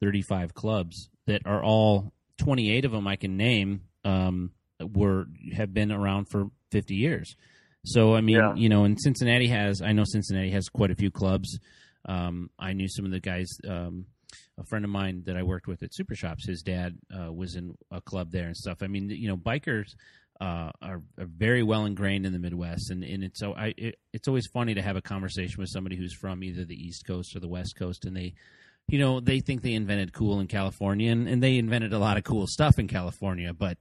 35 clubs that are all 28 of them I can name um, were have been around for 50 years. So I mean, Yeah. you know, and Cincinnati has I know Cincinnati has quite a few clubs. Um, I knew some of the guys. Um, a friend of mine that I worked with at Super Shops, his dad uh, was in a club there and stuff. I mean, you know, bikers uh, are, are very well ingrained in the Midwest, and, and it's so I it, it's always funny to have a conversation with somebody who's from either the East Coast or the West Coast, and they, you know, they think they invented cool in California, and, and they invented a lot of cool stuff in California, but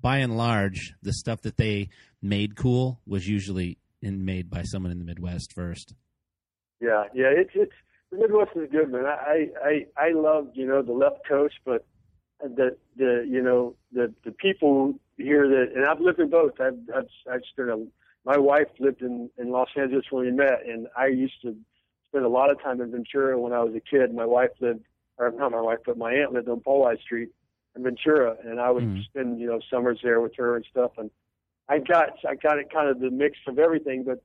by and large, the stuff that they made cool was usually in, made by someone in the Midwest first. Yeah, yeah, it's it's the Midwest is good, man. I I I love you know the left coast, but the the you know the the people here that and I've lived in both. I've I've I've spent a my wife lived in in Los Angeles when we met, and I used to spend a lot of time in Ventura when I was a kid. My wife lived, or not my wife, but my aunt lived on Polite Street in Ventura, and I would Mhm. spend you know summers there with her and stuff. And I got I got it kind of the mix of everything, but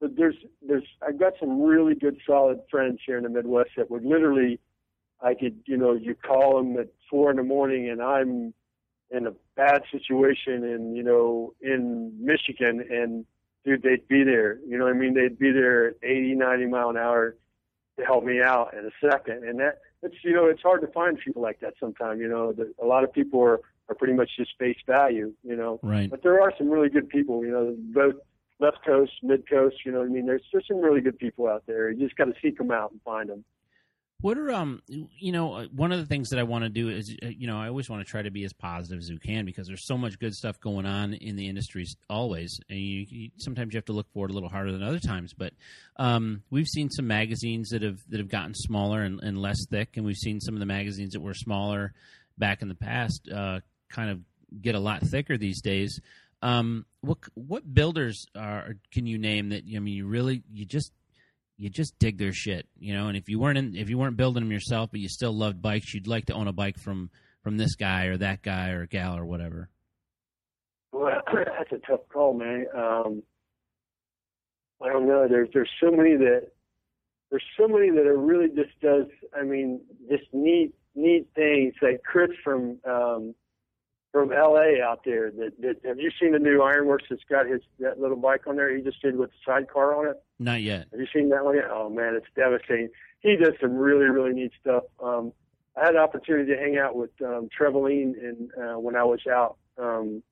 but there's there's I've got some really good solid friends here in the Midwest that would literally I could you know you call them at four in the morning and I'm in a bad situation in you know in Michigan and dude they'd be there you know what I mean they'd be there at 80 90 mile an hour to help me out in a second and that it's you know it's hard to find people like that sometimes you know that a lot of people are are pretty much just face value you know Right. but there are some really good people, you know, both left coast, mid coast. You know, what I mean, there's there's some really good people out there. You just got to seek them out and find them. What are um you know uh, one of the things that I want to do is uh, you know I always want to try to be as positive as we can because there's so much good stuff going on in the industries always and you, you sometimes you have to look for it a little harder than other times but um we've seen some magazines that have that have gotten smaller and, and less thick and we've seen some of the magazines that were smaller back in the past uh kind of get a lot thicker these days. Um what what builders are can you name that I mean you really you just you just dig their shit, you know. And if you weren't in, if you weren't building them yourself, but you still loved bikes, you'd like to own a bike from from this guy or that guy or gal or whatever. Well, that's a tough call, man. Um, I don't know. There's there's so many that there's so many that are really just does. I mean, just neat neat things. Like Chris from um, from L.A. out there. That, that have you seen the new Ironworks that's got his that little bike on there? He just did with the sidecar on it. Not yet. Have you seen that one yet? Oh man, it's devastating. He does some really, really neat stuff. Um, I had an opportunity to hang out with um, Treveline in, uh, when I was out um,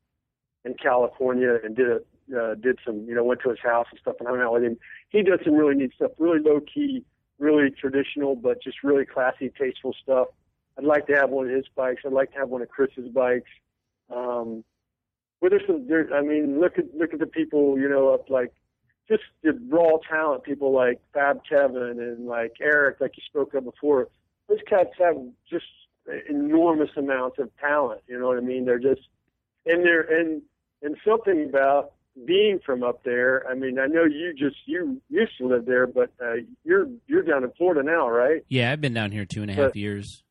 in California and did a uh, did some, you know, went to his house and stuff and hung out with him. He does some really neat stuff, really low key, really traditional, but just really classy, tasteful stuff. I'd like to have one of his bikes. I'd like to have one of Chris's bikes. Um, but there's some, there, I mean, look at look at the people, you know, up like just the raw talent, people like Fab Kevin and like Eric, like you spoke of before. Those cats have just enormous amounts of talent. You know what I mean? They're just and they're and and something about being from up there. I mean, I know you just you used to live there, but uh, you're you're down in Florida now, right? Yeah, I've been down here two and a half But- years.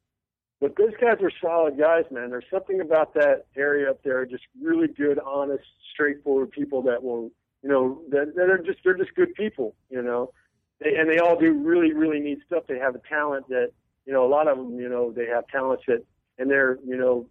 But those guys are solid guys, man. There's something about that area up there, just really good, honest, straightforward people that will, you know, that, that are just they're just good people, you know. They, and they all do really, really neat stuff. They have a talent that, you know, a lot of them, you know, they have talents that, and they're, you know,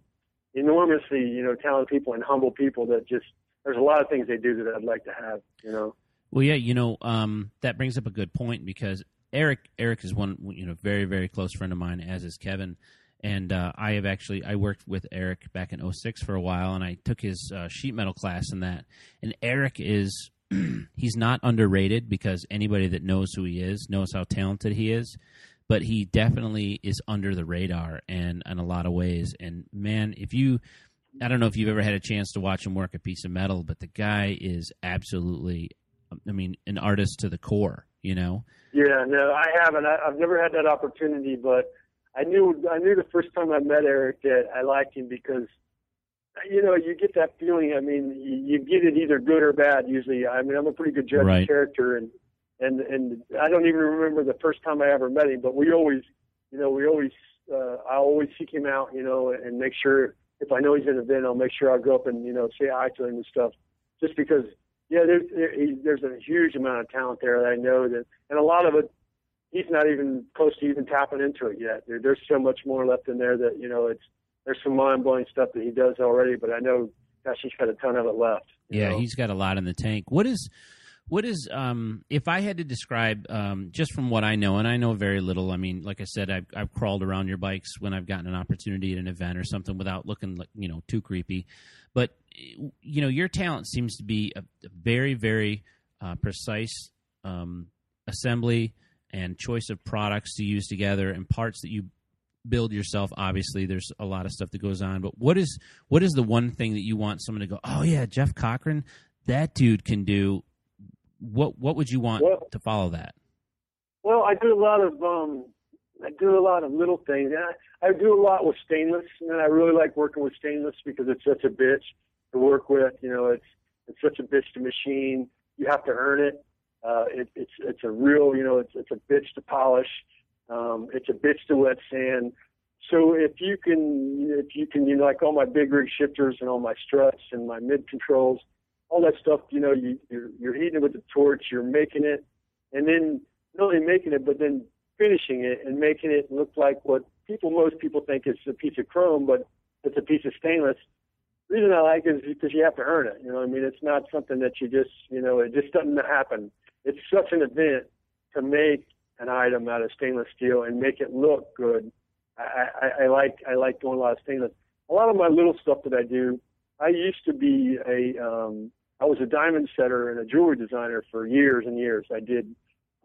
enormously, you know, talented people and humble people that just. There's a lot of things they do that I'd like to have, you know. Well, yeah, you know, um, that brings up a good point because Eric Eric is one you know very very close friend of mine, as is Kevin. And uh, I have actually I worked with Eric back in 06 for a while, and I took his uh, sheet metal class in that. And Eric is he's not underrated because anybody that knows who he is knows how talented he is. But he definitely is under the radar and in a lot of ways. And man, if you I don't know if you've ever had a chance to watch him work a piece of metal, but the guy is absolutely I mean, an artist to the core, you know? Yeah, no, I haven't. I, I've never had that opportunity, but I knew I knew the first time I met Eric that I liked him because you know you get that feeling. I mean, you, you get it either good or bad. Usually, I mean, I'm a pretty good judge Right. of character, and and and I don't even remember the first time I ever met him. But we always, you know, we always uh, I always seek him out, you know, and make sure if I know he's in an event, I'll make sure I'll go up and you know say hi to him and stuff. Just because, yeah, there's there, there's a huge amount of talent there that I know that, and a lot of it he's not even close to even tapping into it yet. There, there's so much more left in there that you know it's there's some mind blowing stuff that he does already, but I know gosh he's got a ton of it left. Yeah, know? he's got a lot in the tank. What is what is um if I had to describe um just from what I know and I know very little. I mean, like I said, I've I've crawled around your bikes when I've gotten an opportunity at an event or something without looking like, you know, too creepy. But you know, your talent seems to be a, a very very uh, precise um assembly and choice of products to use together and parts that you build yourself obviously there's a lot of stuff that goes on but what is what is the one thing that you want someone to go oh yeah jeff cochran that dude can do what what would you want Well- to follow that Well, I do a lot of um I do a lot of little things. And I, I do a lot with stainless, and I really like working with stainless because it's such a bitch to work with. You know, it's it's such a bitch to machine. You have to earn it. Uh, it it's it's a real, you know, it's it's a bitch to polish. Um, it's a bitch to wet sand. So if you can, if you can, you know, like all my big rig shifters and all my struts and my mid controls, all that stuff, you know, you you're, you're heating it with the torch, you're making it, and then not only making it, but then finishing it and making it look like what people, most people think is a piece of chrome, but it's a piece of stainless. The reason I like it is because you have to earn it. You know, what I mean, it's not something that you just, you know, it just doesn't happen. It's such an event to make an item out of stainless steel and make it look good. I, I, I like, I like doing a lot of stainless. A lot of my little stuff that I do, I used to be a, um, I was a diamond setter and a jewelry designer for years and years. I did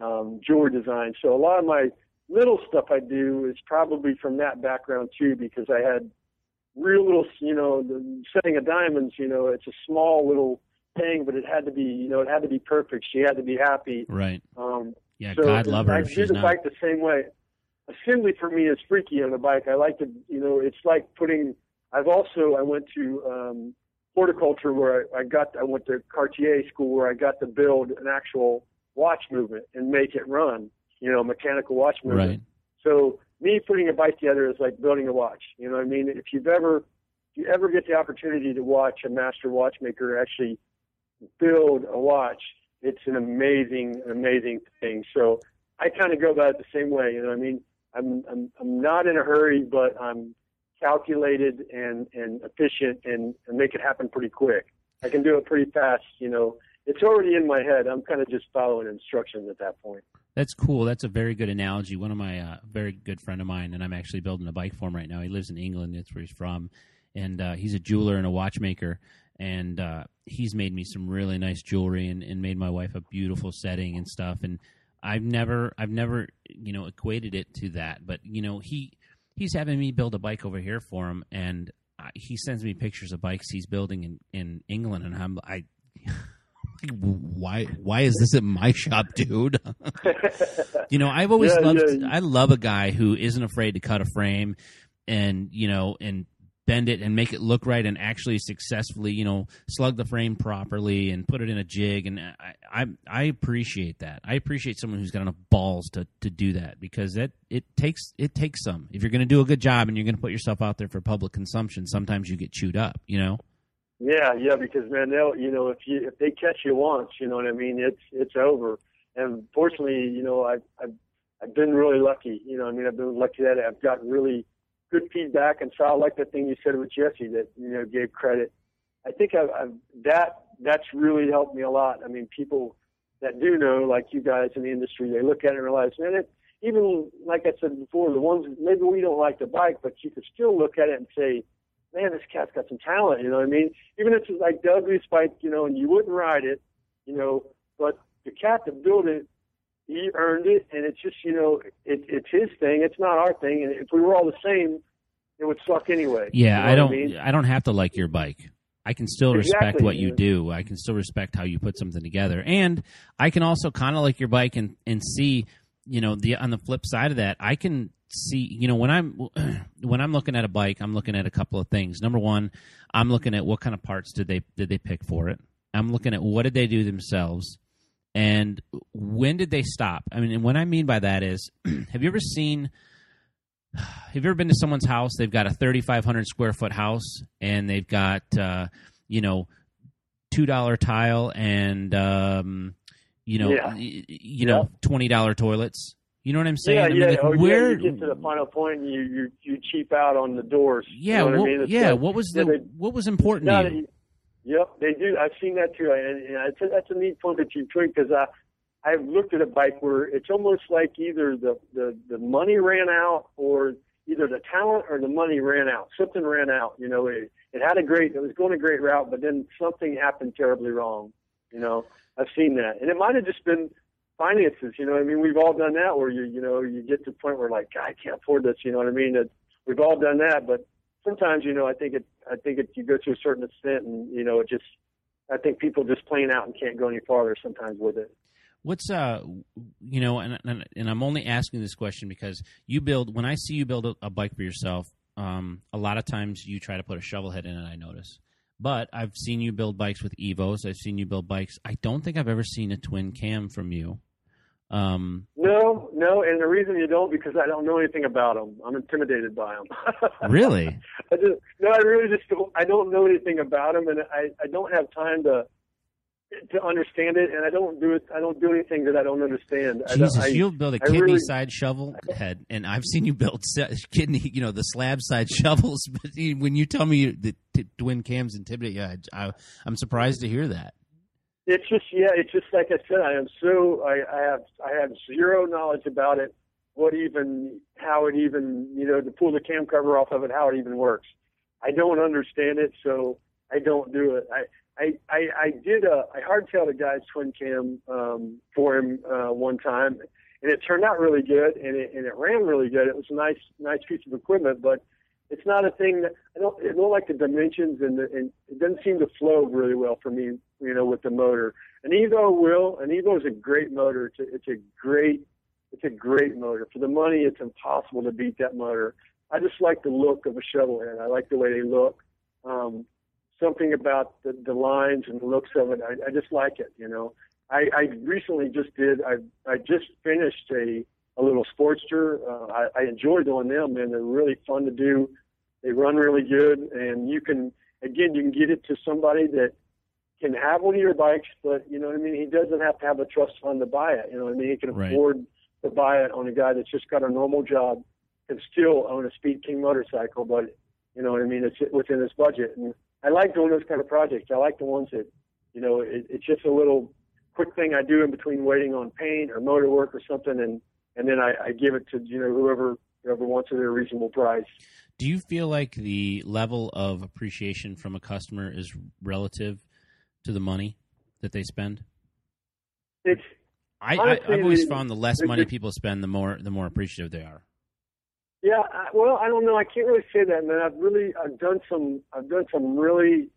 um, jewelry design. So a lot of my little stuff I do is probably from that background too, because I had real little, you know, the setting of diamonds. You know, it's a small little thing, but it had to be, you know, it had to be perfect. She had to be happy. right Um, yeah so god love her I do she's the not bike the same way. Assembly for me is freaky on the bike. I like to, you know, it's like putting. I've also I went to um, horticulture where I, I got. I went to Cartier school where I got to build an actual watch movement and make it run. You know, mechanical watch movement. right So me putting a bike together is like building a watch. You know what I mean? If you've ever if you ever get the opportunity to watch a master watchmaker actually build a watch, it's an amazing, amazing thing. So I kind of go about it the same way. You know I mean? I'm I'm I'm not in a hurry, but I'm calculated and and efficient and, and make it happen pretty quick. I can do it pretty fast. You know, it's already in my head. I'm kind of just following instructions at that point. That's cool. That's a very good analogy. One of my uh, very good friend of mine, and I'm actually building a bike for him right now. He lives in England. That's where he's from, and uh, he's a jeweler and a watchmaker. And uh, he's made me some really nice jewelry and, and made my wife a beautiful setting and stuff. And I've never, I've never, you know, equated it to that. But you know, he he's having me build a bike over here for him, and I, he sends me pictures of bikes he's building in in England, and I'm I. Why? Why is this at my shop, dude? You know, I've always Yeah, loved. yeah. I love a guy who isn't afraid to cut a frame, and you know, and bend it and make it look right, and actually successfully, you know, slug the frame properly and put it in a jig. And I, I, I appreciate that. I appreciate someone who's got enough balls to to do that because that it takes it takes some. If you're going to do a good job and you're going to put yourself out there for public consumption, sometimes you get chewed up. You know. Yeah, yeah, because man, they'll you know if you if they catch you once, you know what I mean, it's it's over. And fortunately, you know, I've I've I've been really lucky. You know, I mean, I've been lucky that I've got really good feedback, and so I like the thing you said with Jesse that you know gave credit. I think I've, I've that that's really helped me a lot. I mean, people that do know, like you guys in the industry, they look at it and realize, man, it, even like I said before, the ones maybe we don't like the bike, but you could still look at it and say, man, this cat's got some talent. You know what I mean? Even if it's like Douglas bike, you know, and you wouldn't ride it, you know, but the cat that built it, he earned it, and it's just you know, it, it's his thing. It's not our thing, and if we were all the same, it would suck anyway. Yeah, You know I don't. I mean? I don't have to like your bike. I can still respect Exactly, what you do. I can still respect how you put something together, and I can also kind of like your bike and and see, you know, the on the flip side of that, I can see, you know, when I'm when I'm looking at a bike, I'm looking at a couple of things. Number one, I'm looking at what kind of parts did they did they pick for it. I'm looking at what did they do themselves, and when did they stop. I mean, and what I mean by that is, have you ever seen? Have you ever been to someone's house? They've got a 3,500 square foot house, and they've got uh, you know two dollar tile and um, you know Yeah. you know twenty dollar toilets. You know what I'm saying? Yeah, I mean, yeah. like, oh, where? yeah. You get to the final point, and you you you cheap out on the doors. yeah, you know what, what, I mean? It's yeah. like- What was the they- what was important No, to you? Yep, they do. I've seen that too, and, and it's a, that's a neat point that you twink because I I've looked at a bike where it's almost like either the the the money ran out or either the talent or the money ran out. Something ran out. You know, it it had a great, it was going a great route, but then something happened terribly wrong. You know, I've seen that, and it might have just been finances. You know, I mean, we've all done that where you you know you get to the point where like I can't afford this. You know what I mean? That we've all done that, but sometimes you know I think it I think it you go to a certain extent and you know it just I think people just playing out and can't go any farther sometimes with it. What's uh, you know, and, and and I'm only asking this question because you build. When I see you build a, a bike for yourself, um, a lot of times you try to put a shovel head in it. I notice, but I've seen you build bikes with Evos. I've seen you build bikes. I don't think I've ever seen a twin cam from you. Um, No, no, and the reason you don't because I don't know anything about them. I'm intimidated by them. really? I just no, I really just don't. I don't know anything about them, and I I don't have time to to understand it, and I don't do it. I don't do anything that I don't understand. Jesus, I, you'll build a I kidney really- side shovel head, and I've seen you build kidney, you know, the slab side shovels. But when you tell me that twin cams intimidate you, I, I, I'm surprised to hear that. It's just yeah, it's just like I said. I am so I, I have I have zero knowledge about it. What even how it even you know to pull the cam cover off of it, how it even works. I don't understand it, so I don't do it. I I I, I did a I hardtailed a guy's twin cam um, for him uh, one time, and it turned out really good, and it and it ran really good. It was a nice nice piece of equipment, but it's not a thing that I don't. I don't like the dimensions, and the, and it doesn't seem to flow really well for me. You know, with the motor. An Evo will. An Evo is a great motor. It's a, it's a great. It's a great motor. For the money, it's impossible to beat that motor. I just like the look of a shovel head. I like the way they look. Um, something about the, the lines and the looks of it. I, I just like it. You know. I, I recently just did. I I just finished a a little Sportster. Uh, I, I enjoy doing them, man. They're really fun to do. They run really good, and you can again you can get it to somebody that can have one of your bikes, but you know what I mean. He doesn't have to have a trust fund to buy it. You know what I mean. He can Right. afford to buy it on a guy that's just got a normal job, can still own a Speed King motorcycle, but you know what I mean. It's within his budget, and I like doing those kind of projects. I like the ones that you know it, it's just a little quick thing I do in between waiting on paint or motor work or something, and and then I, I give it to you know whoever whoever wants it at a reasonable price. Do you feel like the level of appreciation from a customer is relative to the money that they spend? It's I, Honestly, I, I've always found the less money people spend, the more the more appreciative they are. Yeah, I, well, I don't know. I can't really say that, man. I've really, I've done some, I've done some really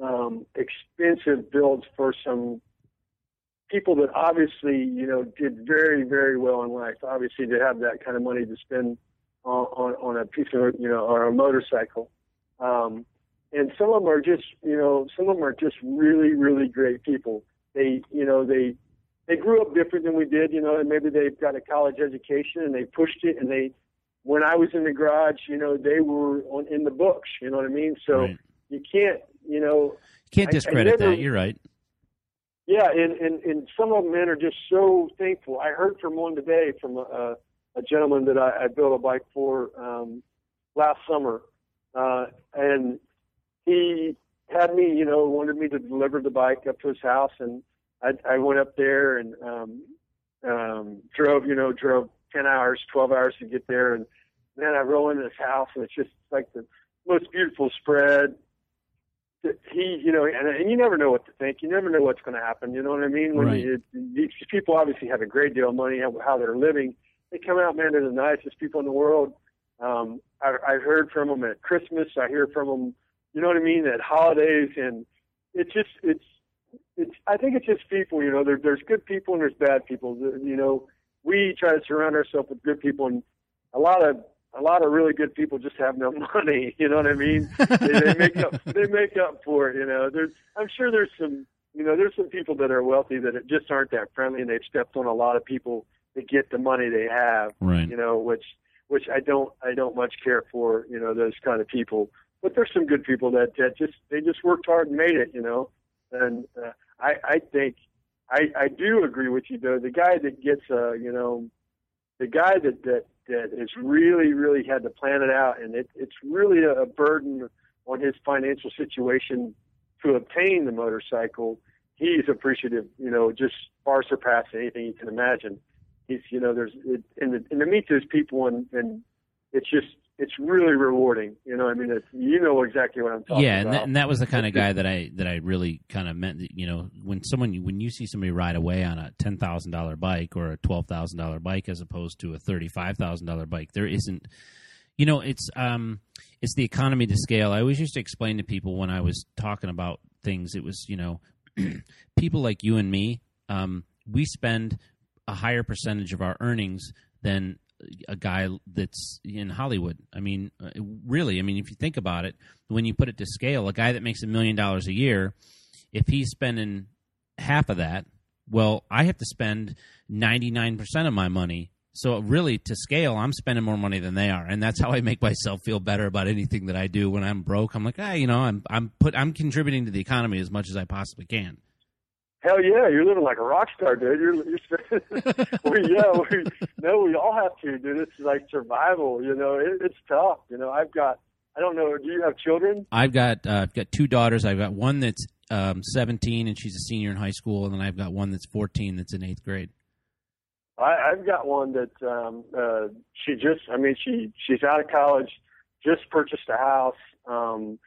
um, expensive builds for some people that obviously, you know, did very, very well in life. Obviously, to have that kind of money to spend on, on, on a piece of, you know, or a motorcycle. Um, and some of them are just, you know, some of them are just really, really great people. They, you know, they, they grew up different than we did, you know, and maybe they've got a college education and they pushed it and they, when I was in the garage, you know, they were on, in the books, you know what I mean? So Right. you can't, you know, you Can't I- I discredit never- that. You're right. Yeah, and, and, and some of them men are just so thankful. I heard from one today from a, a gentleman that I, I built a bike for um, last summer, uh, and he had me, you know, wanted me to deliver the bike up to his house, and I, I went up there and um, um, drove, you know, drove 10 hours, 12 hours to get there. And then I roll into this house and it's just like the most beautiful spread. He, you know, and, and you never know what to think. You never know what's going to happen. You know what I mean? When Right. you, these people obviously have a great deal of money, how, how they're living. They come out, man, they're the nicest people in the world. Um, I, I heard from them at Christmas. I hear from them, you know what I mean, at holidays, and it's just, it's, it's. I think it's just people. You know, there, there's good people and there's bad people. You know, we try to surround ourselves with good people, and a lot of a lot of really good people just have no money. You know what I mean? they, they make up they make up for it. You know, there's I'm sure there's some you know there's some people that are wealthy that just aren't that friendly, and they've stepped on a lot of people to get the money they have. Right. You know, which which I don't I don't much care for. You know, those kind of people. But there's some good people that that just they just worked hard and made it. You know, and uh, I I think I I do agree with you though. The guy that gets uh you know the guy that that that has really really had to plan it out and it it's really a, burden on his financial situation to obtain the motorcycle. He's appreciative you know just far surpassing anything you can imagine. He's you know there's it, and, to, and to meet those people and and it's just it's really rewarding you know i mean it's, you know exactly what i'm talking yeah, and about that, and that was the kind of guy that I that I really kind of meant. that, You know, when someone when you see somebody ride away on a ten thousand dollar bike or a twelve thousand dollar bike as opposed to a thirty five thousand dollar bike, there isn't. You know, it's um, it's the economy to scale. I always used to explain to people when I was talking about things. It was you know, people like you and me. Um, we spend a higher percentage of our earnings than a guy that's in Hollywood. I mean, uh, really, I mean, if you think about it, when you put it to scale, a guy that makes a million dollars a year, if he's spending half of that, well, I have to spend 99% of my money. So really to scale, I'm spending more money than they are. And that's how I make myself feel better about anything that I do when I'm broke. I'm like, ah, you know, I'm I'm put I'm contributing to the economy as much as I possibly can. Hell yeah, you're living like a rock star, dude. You're, you're we, yeah, we, no, we all have to, dude. It's like survival, you know. It, it's tough, you know. I've got, I don't know. Do you have children? I've got uh, I've got two daughters. I've got one that's um, 17 and she's a senior in high school, and then I've got one that's 14 that's in eighth grade. I, I've got one that um, uh, she just, I mean, she she's out of college, just purchased a house. Um,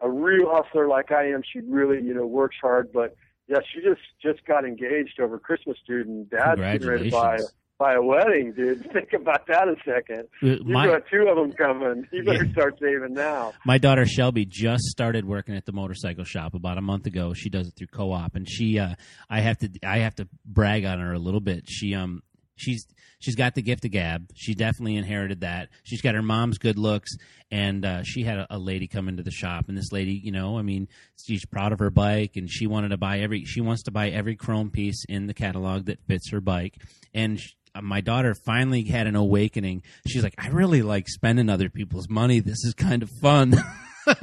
a real hustler like I am. She really, you know, works hard, but yeah, she just just got engaged over Christmas, dude, and Dad's getting ready to buy buy a wedding, dude. Think about that a second. Uh, You've My got two of them coming. You better Yeah. start saving now. my daughter Shelby just started working at the motorcycle shop about a month ago. She does it through co-op, and she uh, I have to I have to brag on her a little bit. She um she's she's got the gift of gab. She definitely inherited that. She's got her mom's good looks, and uh, she had a, a lady come into the shop, and this lady, you know, I mean, she's proud of her bike, and she wanted to buy every she wants to buy every chrome piece in the catalog that fits her bike, and. She, uh, my daughter finally had an awakening. She's like, I really like spending other people's money. This is kind of fun. yeah,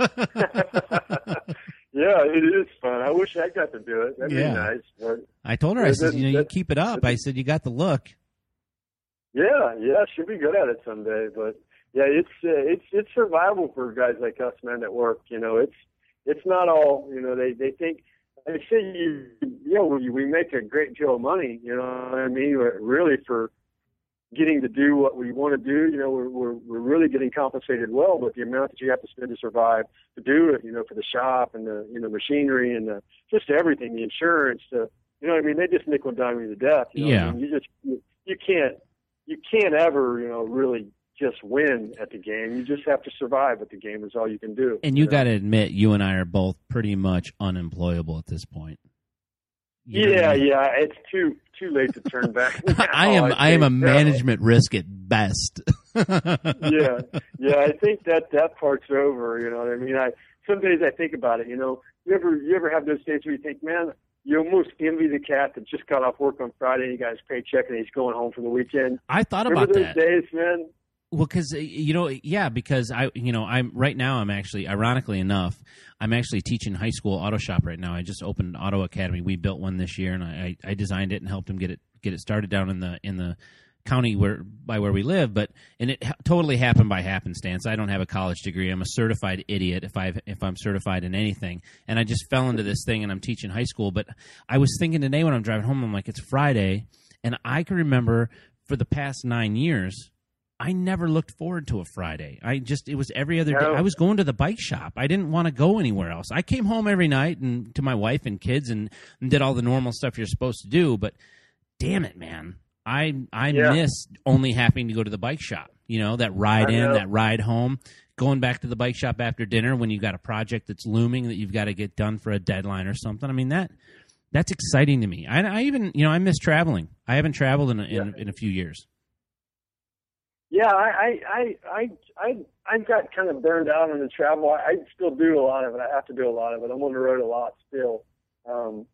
it is fun. I wish I got to do it. That'd Yeah. be nice. But I told her, I said, you know, you keep it up. I said, you got the look. Yeah, yeah, she'll be good at it someday. But yeah, it's uh, it's it's survival for guys like us, man, that work. You know, it's it's not all. You know, they they think they say you you know we, we make a great deal of money. You know what I mean? Really for getting to do what we want to do. You know, we're we're we're really getting compensated well, but the amount that you have to spend to survive to do it, you know, for the shop and the you know machinery and the just everything, the insurance, the you know, what I mean, they just nickel and dime you to death. You know what I Yeah. mean? you just you, you can't you can't ever you know really just win at the game. You just have to survive at the game. Is all you can do. And you know? got to admit, you and I are both pretty much unemployable at this point. You Yeah, I mean? yeah. It's too too late to turn back. I am I am a management risk at best. yeah, yeah. I think that that part's over. You know what I mean? I some days I think about it. You know, you ever you ever have those days where you think, man, you almost envy the cat that just got off work on Friday and he got his paycheck and he's going home for the weekend. I thought Remember about those that. days, man? Well, because uh, you know, yeah, because I, you know, I'm right now. I'm actually, ironically enough, I'm actually teaching high school auto shop right now. I just opened auto academy. We built one this year, and I, I designed it and helped them get it get it started down in the in the county where by where we live, but and it ha- totally happened by happenstance. I don't have a college degree. I'm a certified idiot if I if I'm certified in anything, and I just fell into this thing, and I'm teaching high school. But I was thinking today when I'm driving home, I'm like, it's Friday, and I can remember for the past nine years. I never looked forward to a Friday. I just it was every other day. I was going to the bike shop. I didn't want to go anywhere else. I came home every night and to my wife and kids and, and did all the normal stuff you're supposed to do. But damn it, man, I I Yeah. miss only having to go to the bike shop. You know that ride I in, know. that ride home, going back to the bike shop after dinner when you've got a project that's looming that you've got to get done for a deadline or something. I mean that that's exciting to me. I, I even you know I miss traveling. I haven't traveled in a, in, Yeah. in a few years. Yeah, I, I, I, I, I, I got kind of burned out on the travel. I, I still do a lot of it. I have to do a lot of it. I'm on the road a lot still, um,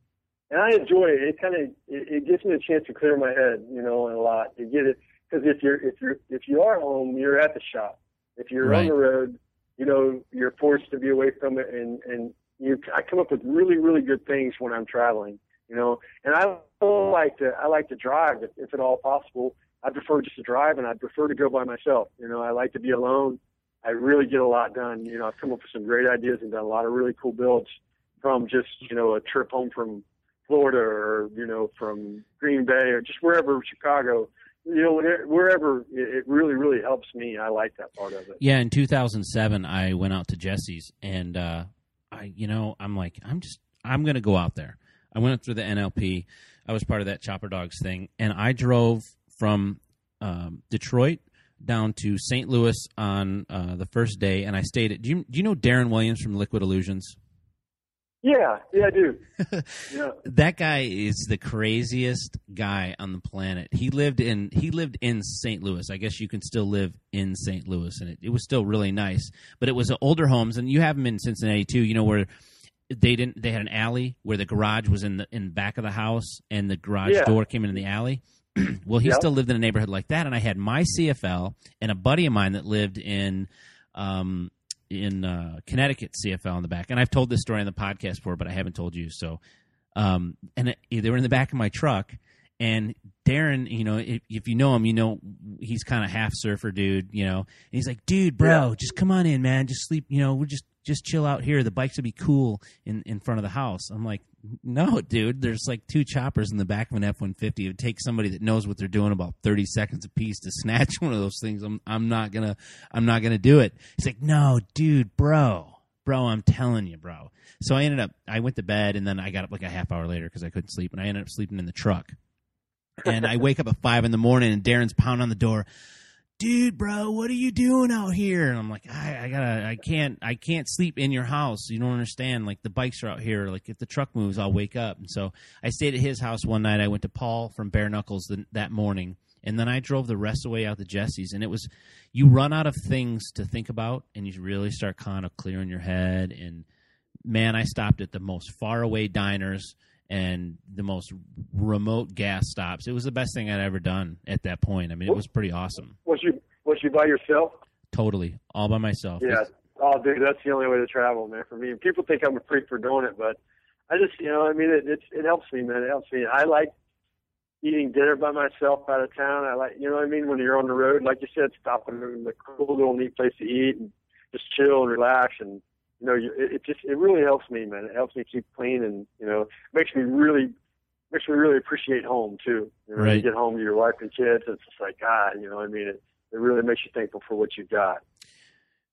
and I enjoy it. It kind of, it, it gives me a chance to clear my head, you know, a lot. You get it because if you're, if you're, if you are home, you're at the shop. If you're on the road, you know, you're forced to be away from it, and and you, I come up with really, really good things when I'm traveling, you know. And I like to, I like to drive if, if at all possible. I prefer just to drive, and I prefer to go by myself. You know, I like to be alone. I really get a lot done. You know, I've come up with some great ideas and done a lot of really cool builds from just you know a trip home from Florida or you know from Green Bay or just wherever Chicago. You know, wherever it really, really helps me. I like that part of it. Yeah, in 2007, I went out to Jesse's, and uh, I, you know, I'm like, I'm just, I'm gonna go out there. I went through the NLP. I was part of that Chopper Dogs thing, and I drove from um, Detroit down to St. Louis on uh, the first day, and I stayed at. Do you do you know Darren Williams from Liquid Illusions? Yeah, yeah, I do. yeah, that guy is the craziest guy on the planet. He lived in he lived in St. Louis. I guess you can still live in St. Louis, and it, it was still really nice. But it was older homes, and you have them in Cincinnati too. You know where they didn't they had an alley where the garage was in the in back of the house, and the garage Yeah. door came in the alley. well, he Yeah. still lived in a neighborhood like that, and I had my CFL and a buddy of mine that lived in. Um, in uh, Connecticut CFL in the back, and I've told this story on the podcast before, but I haven't told you. So, um, and it, they were in the back of my truck, and Darren, you know, if, if you know him, you know he's kind of half surfer dude, you know. And he's like, dude, bro, just come on in, man, just sleep, you know, we'll just just chill out here. The bikes will be cool in in front of the house. I'm like, no, dude, there's like two choppers in the back of an F one fifty. It would take somebody that knows what they're doing about thirty seconds a piece to snatch one of those things. I'm I'm not gonna I'm not gonna do it. He's like, no, dude, bro, bro, I'm telling you, bro. So I ended up I went to bed and then I got up like a half hour later because I couldn't sleep and I ended up sleeping in the truck. And I wake up at five in the morning and Darren's pounding on the door. Dude, bro, what are you doing out here? And I'm like, I, I gotta, I can't, I can't sleep in your house. You don't understand. Like the bikes are out here. Like if the truck moves, I'll wake up. And so I stayed at his house one night. I went to Paul from Bare Knuckles the, that morning, and then I drove the rest of the way out to Jesse's. And it was, you run out of things to think about, and you really start kind of clearing your head. And man, I stopped at the most far away diners and the most remote gas stops. It was the best thing I'd ever done at that point. I mean, it was pretty awesome. was you was you by yourself? Totally, all by myself. Yeah. Oh, dude, that's the only way to travel, man. For me, people think I'm a freak for doing it, but I just, you know, I mean, it it, it helps me, man. It helps me. I like eating dinner by myself out of town. I like, you know what I mean, when you're on the road, like you said, stopping in the cool little neat place to eat and just chill and relax and. You know, it, it just it really helps me, man. It helps me keep clean, and you know, makes me really makes me really appreciate home too. You know, when Right. you get home to your wife and kids, it's just like God. You know, what I mean, it it really makes you thankful for what you've got.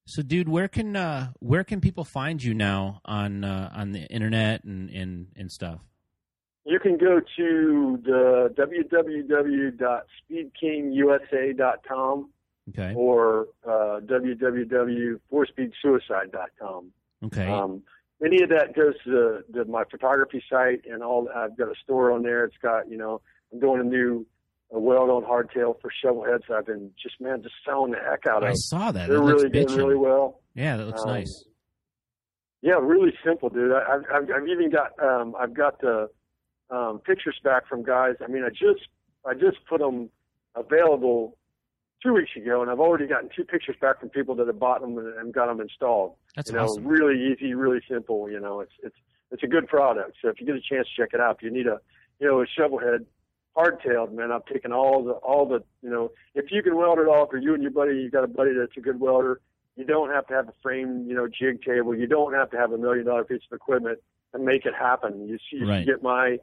So, dude, where can uh, where can people find you now on uh, on the internet and, and and stuff? You can go to the www.speedkingusa.com Okay, or uh, www.fourspeedsuicide.com. okay, Um, any of that goes to, the, to my photography site, and all. I've got a store on there. It's got you know I'm doing a new a weld on hardtail for shovel heads. I've been just man just selling the heck out of. I saw that. They're That really doing bitchin'. really well. Yeah, that looks Um, nice. Yeah, really simple, dude. I, I've, I've, I've even got um, I've got the um, pictures back from guys. I mean, I just I just put them available two weeks ago, and I've already gotten two pictures back from people that have bought them and, and got them installed. That's you know, awesome. really easy, really simple. You know, it's it's it's a good product. So if you get a chance, to check it out. If you need a you know a shovel head hardtailed, man. I've taken all the all the you know if you can weld it off, or you and your buddy, you got a buddy that's a good welder. You don't have to have a frame, you know, jig table. You don't have to have a million dollar piece of equipment to make it happen. You, you Right. get my,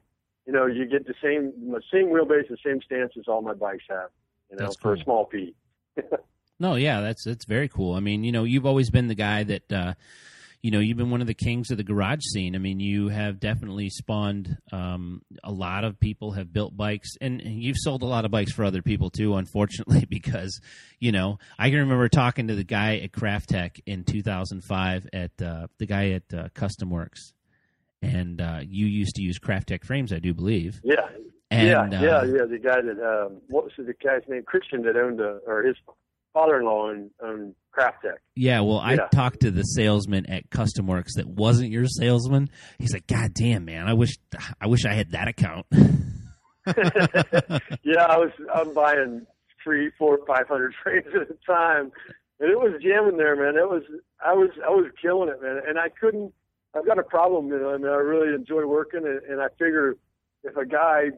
you know, you get the same the same wheelbase, the same stance as all my bikes have. You know, That's for a small fee. No, yeah, that's that's very cool. I mean, you know, you've always been the guy that uh you know, you've been one of the kings of the garage scene. I mean, you have definitely spawned um, a lot of people have built bikes, and you've sold a lot of bikes for other people too. Unfortunately, because you know, I can remember talking to the guy at Craft Tech in 2005 at uh, the guy at uh, Custom Works, and uh, you used to use Craft Tech frames, I do believe. Yeah, And, yeah, uh, yeah, yeah. The guy that um, what was the guy's name? Christian that owned a, or his father-in-law owned, owned Craft Tech. Yeah, well, I talked to the salesman at Custom Works that wasn't your salesman. He's like, "God damn, man, I wish, I wish I had that account." yeah, I was I'm buying three, four, five hundred frames at a time, and it was jamming there, man. It was I was I was killing it, man, and I couldn't. I've got a problem, you know. I mean, I really enjoy working, and, and I figure if a guy,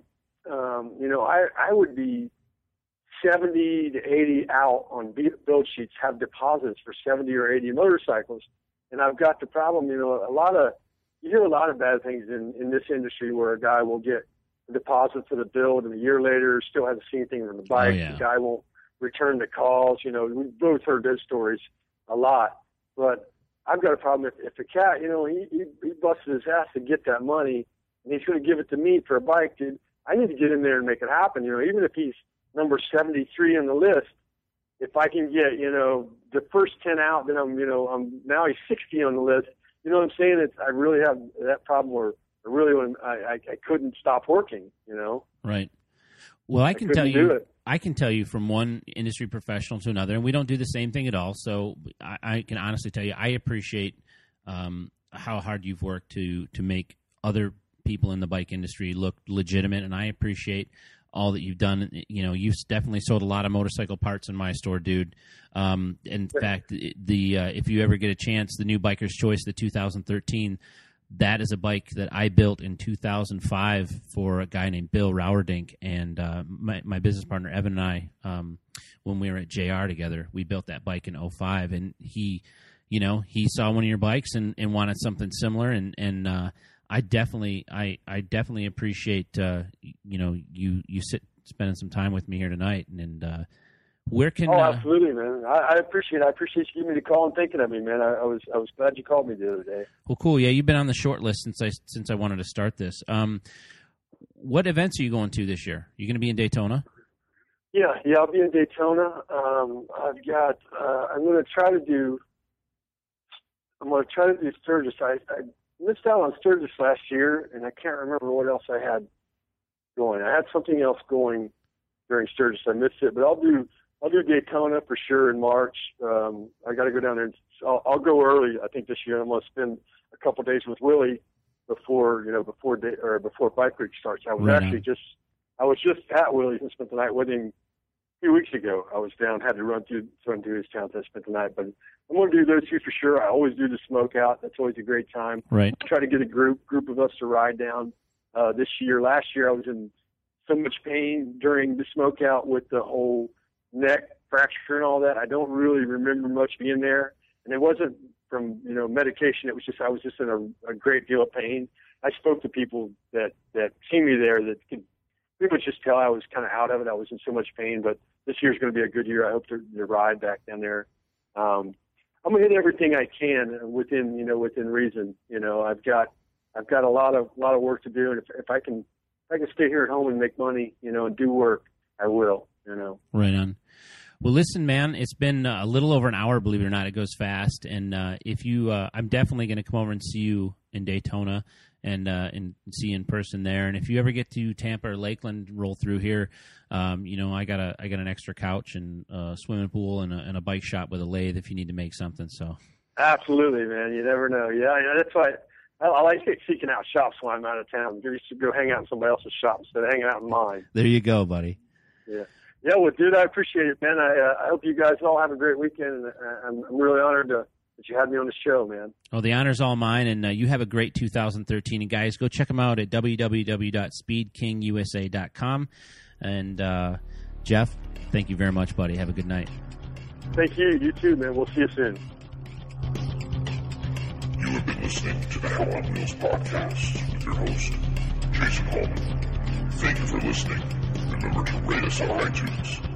um, you know, I I would be seventy to eighty out on build sheets, have deposits for seventy or eighty motorcycles, and I've got the problem, you know, a lot of you hear a lot of bad things in in this industry where a guy will get a deposit for the build, and a year later still hasn't seen anything from the bike. yeah. The guy won't return the calls. You know, we've both heard those stories a lot. But I've got a problem if, if the cat, you know, he, he he busted his ass to get that money, and he's going to give it to me for a bike, dude. I need to get in there and make it happen. You know, even if he's number 73 on the list, if I can get, you know, the first 10 out, then I'm, you know, I'm now he's 60 on the list. You know what I'm saying? It's I really have that problem where I really when I, I I couldn't stop working. You know, right. Well, I can tell you. I can tell you from one industry professional to another, and we don't do the same thing at all. So I, I can honestly tell you, I appreciate um, how hard you've worked to to make other people in the bike industry look legitimate, and I appreciate all that you've done. You know, you've definitely sold a lot of motorcycle parts in my store, dude. Um, in fact, the uh, if you ever get a chance, the new Biker's Choice, the 2013, that is a bike that I built in 2005 for a guy named Bill Rauerdink and uh, my my business partner Evan and I. Um, when we were at JR together, we built that bike in 05 and he, you know, he saw one of your bikes and, and wanted something similar and and uh, I definitely I I definitely appreciate uh, you know you you sit spending some time with me here tonight and, and uh, where can oh, uh, absolutely, man. I, I appreciate I appreciate you giving me the call and thinking of me, man. I, I was I was glad you called me the other day. Well, cool. Yeah, you've been on the short list since I since I wanted to start this. Um, what events are you going to this year? You going to be in Daytona? Yeah, yeah, I'll be in Daytona. Um, I've got. Uh, I'm going to try to do. I'm going to try to do Sturgis. I, I missed out on Sturgis last year, and I can't remember what else I had going. I had something else going during Sturgis. I missed it, but I'll do. I'll do Daytona for sure in March. Um, I got to go down there. And, I'll, I'll go early. I think this year I'm going to spend a couple days with Willie before you know before day, or before Bike Week starts. I was Right on. actually just I was just at Willie's and spent the night with him few weeks ago. I was down, had to run through run through his town, so I spent the night. But I'm going to do those two for sure. I always do the smoke out. That's always a great time. Right. Try to get a group group of us to ride down uh, this year. Last year I was in so much pain during the smoke out with the whole neck fracture and all that. I don't really remember much being there, and it wasn't from you know medication. It was just I was just in a, a great deal of pain. I spoke to people that that seen me there that could pretty much just tell I was kind of out of it. I was in so much pain, but this year's going to be a good year. I hope to, to ride back down there. Um, I'm gonna hit everything I can within you know within reason. You know I've got I've got a lot of lot of work to do, and if, if I can if I can stay here at home and make money, you know, and do work, I will. You know. Right on. Well, listen, man, it's been uh, a little over an hour. Believe it or not, it goes fast. And uh, if you, uh, I'm definitely going to come over and see you in Daytona and uh, and see in person there. And if you ever get to Tampa or Lakeland, roll through here. Um, you know, I got a I got an extra couch and a swimming pool and a, and a bike shop with a lathe if you need to make something. So Absolutely, man. You never know. Yeah, yeah that's why I, I like seeking out shops when I'm out of town. Used to go hang out in somebody else's shop instead of hanging out in mine. there you go, buddy. Yeah, Yeah, well, dude, I appreciate it, man. I, uh, I hope you guys all have a great weekend. And uh, I'm, I'm really honored to that you had me on the show, man. Well, the honor's all mine, and uh, you have a great 2013. And guys, go check them out at www.speedkingusa.com. And uh, Jeff, thank you very much, buddy. Have a good night. Thank you. You too, man. We'll see you soon. You have been listening to the Hell on Wheels podcast with your host, Jason Holman. Thank you for listening. Remember to rate us on iTunes